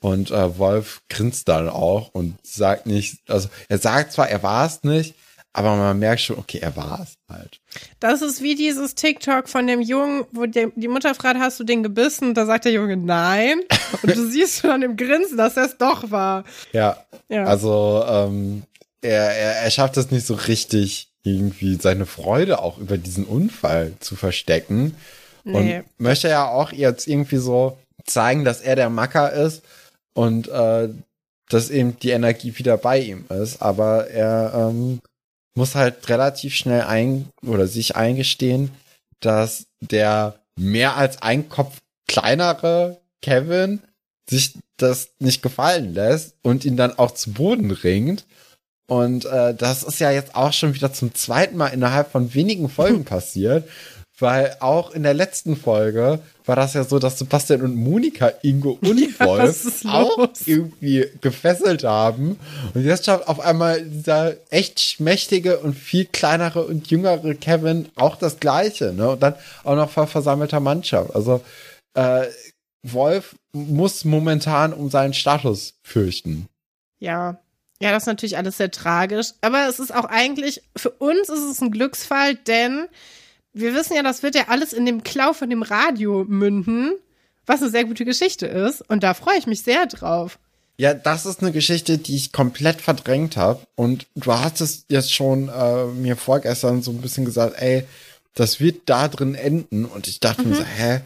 Und äh, Wolf grinst dann auch und sagt nicht, also er sagt zwar, er war es nicht, aber man merkt schon, okay, er war es halt. Das ist wie dieses TikTok von dem Jungen, wo die, die Mutter fragt, hast du den gebissen? Da sagt der Junge nein. Und du siehst schon an dem Grinsen, dass er es doch war. Ja. ja. Also ähm, er, er, er schafft es nicht so richtig, irgendwie seine Freude auch über diesen Unfall zu verstecken. Nee. Und möchte ja auch jetzt irgendwie so zeigen, dass er der Macker ist und äh, dass eben die Energie wieder bei ihm ist. Aber er ähm, muss halt relativ schnell ein oder sich eingestehen, dass der mehr als ein Kopf kleinere Kevin sich das nicht gefallen lässt und ihn dann auch zu Boden ringt. Und äh, das ist ja jetzt auch schon wieder zum zweiten Mal innerhalb von wenigen Folgen passiert. Weil auch in der letzten Folge war das ja so, dass Sebastian und Monika Ingo und ja, Wolf auch irgendwie gefesselt haben. Und jetzt schafft auf einmal dieser echt schmächtige und viel kleinere und jüngere Kevin auch das Gleiche. Ne? Und dann auch noch vor versammelter Mannschaft. Also äh, Wolf muss momentan um seinen Status fürchten. Ja, Ja, das ist natürlich alles sehr tragisch. Aber es ist auch eigentlich, für uns ist es ein Glücksfall, denn wir wissen ja, das wird ja alles in dem Klau von dem Radio münden, was eine sehr gute Geschichte ist. Und da freue ich mich sehr drauf. Ja, das ist eine Geschichte, die ich komplett verdrängt habe. Und du hattest jetzt schon äh, mir vorgestern so ein bisschen gesagt, ey, das wird da drin enden. Und ich dachte mhm. mir so, hä,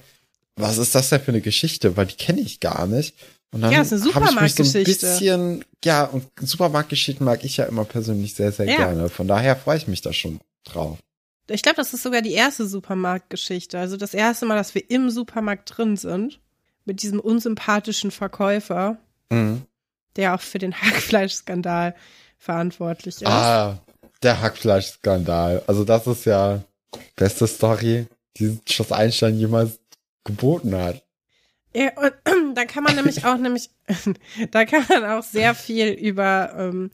was ist das denn für eine Geschichte? Weil die kenne ich gar nicht. Und dann ja, ist eine Supermarktgeschichte. So ein bisschen, ja, und Supermarktgeschichten mag ich ja immer persönlich sehr, sehr ja. gerne. Von daher freue ich mich da schon drauf. Ich glaube, das ist sogar die erste Supermarktgeschichte. Also das erste Mal, dass wir im Supermarkt drin sind. Mit diesem unsympathischen Verkäufer, mhm. der auch für den Hackfleischskandal verantwortlich ist. Ah, der Hackfleischskandal. Also das ist ja beste Story, die Schloss Einstein jemals geboten hat. Ja, und da kann man nämlich auch nämlich, da kann man auch sehr viel über, ähm,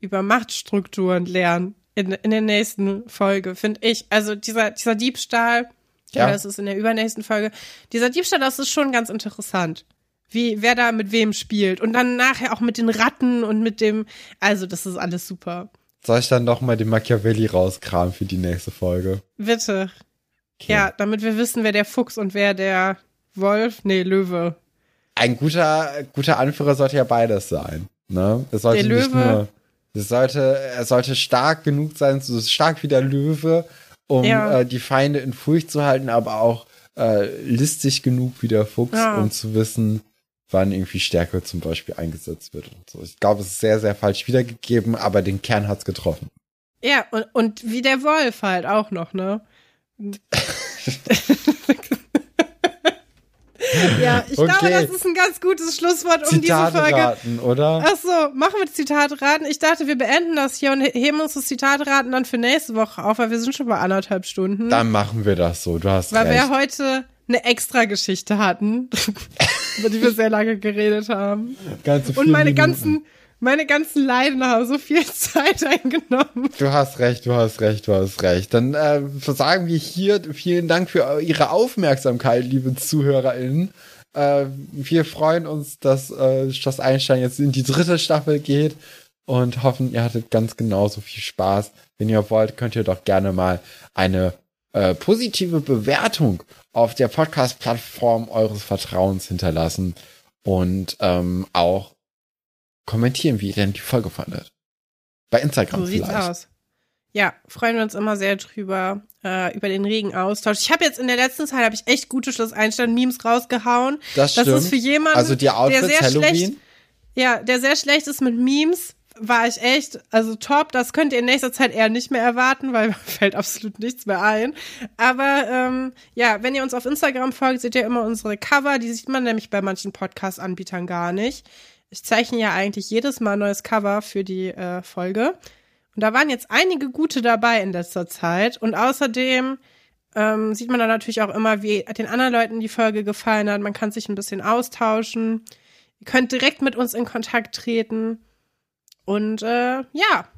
über Machtstrukturen lernen in, in der nächsten Folge, finde ich. Also dieser, dieser Diebstahl, ja. das ist in der übernächsten Folge. Dieser Diebstahl, das ist schon ganz interessant. Wie, wer da mit wem spielt. Und dann nachher auch mit den Ratten und mit dem, also das ist alles super. Soll ich dann noch mal den Machiavelli rauskramen für die nächste Folge? Bitte. Okay. Ja, damit wir wissen, wer der Fuchs und wer der Wolf? Nee, Löwe. Ein guter, guter Anführer sollte ja beides sein. Ne? Es sollte der nicht Löwe. nur. Es sollte, er sollte stark genug sein, so stark wie der Löwe, um ja. äh, die Feinde in Furcht zu halten, aber auch äh, listig genug wie der Fuchs, ja. um zu wissen, wann irgendwie Stärke zum Beispiel eingesetzt wird. Und so. Ich glaube, es ist sehr, sehr falsch wiedergegeben, aber den Kern hat's getroffen. Ja, und, und wie der Wolf halt auch noch, ne? Ja, ich okay. glaube, das ist ein ganz gutes Schlusswort um Zitate diese Folge. Raten, oder? Ach so, machen wir Zitatraten. Ich dachte, wir beenden das hier und heben uns das Zitatraten dann für nächste Woche auf, weil wir sind schon bei anderthalb Stunden. Dann machen wir das so. Du hast weil recht. Weil wir heute eine extra Geschichte hatten, über die wir sehr lange geredet haben. Ganze und meine Minuten. ganzen meine ganzen Leiden haben so viel Zeit eingenommen. Du hast recht, du hast recht, du hast recht. Dann äh, sagen wir hier vielen Dank für Ihre Aufmerksamkeit, liebe ZuhörerInnen. Äh, wir freuen uns, dass äh, Schloss Einstein jetzt in die dritte Staffel geht und hoffen, ihr hattet ganz genauso viel Spaß. Wenn ihr wollt, könnt ihr doch gerne mal eine äh, positive Bewertung auf der Podcast-Plattform eures Vertrauens hinterlassen und ähm, auch kommentieren, wie ihr denn die Folge fandet. Bei Instagram so vielleicht. sieht's aus. Ja, freuen wir uns immer sehr drüber, äh, über den regen Austausch. Ich habe jetzt in der letzten Zeit, habe ich echt gute Schluss Einstein-Memes rausgehauen. Das stimmt. Das ist für jemanden, also die Outfits, der sehr Halloween. schlecht, ja, der sehr schlecht ist mit Memes, war ich echt, also top. Das könnt ihr in nächster Zeit eher nicht mehr erwarten, weil fällt absolut nichts mehr ein. Aber ähm, ja, wenn ihr uns auf Instagram folgt, seht ihr immer unsere Cover. Die sieht man nämlich bei manchen Podcast-Anbietern gar nicht. Ich zeichne ja eigentlich jedes Mal ein neues Cover für die äh, Folge. Und da waren jetzt einige gute dabei in letzter Zeit. Und außerdem ähm, sieht man dann natürlich auch immer, wie den anderen Leuten die Folge gefallen hat. Man kann sich ein bisschen austauschen. Ihr könnt direkt mit uns in Kontakt treten. Und äh, ja,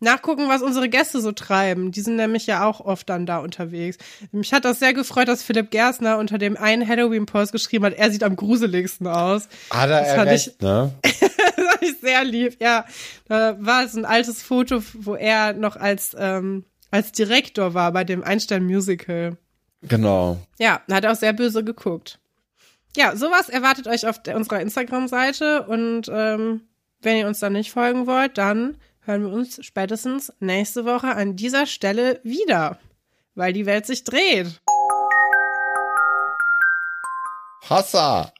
nachgucken, was unsere Gäste so treiben. Die sind nämlich ja auch oft dann da unterwegs. Mich hat das sehr gefreut, dass Philipp Gersner unter dem einen Halloween-Post geschrieben hat, er sieht am gruseligsten aus. Hat er das recht, ich, ne? das fand ich sehr lieb, ja. Da war es ein altes Foto, wo er noch als, ähm, als Direktor war bei dem Einstein-Musical. Genau. Ja, hat auch sehr böse geguckt. Ja, sowas erwartet euch auf der, unserer Instagram-Seite und ähm, wenn ihr uns dann nicht folgen wollt, dann hören wir uns spätestens nächste Woche an dieser Stelle wieder, weil die Welt sich dreht. Hossa!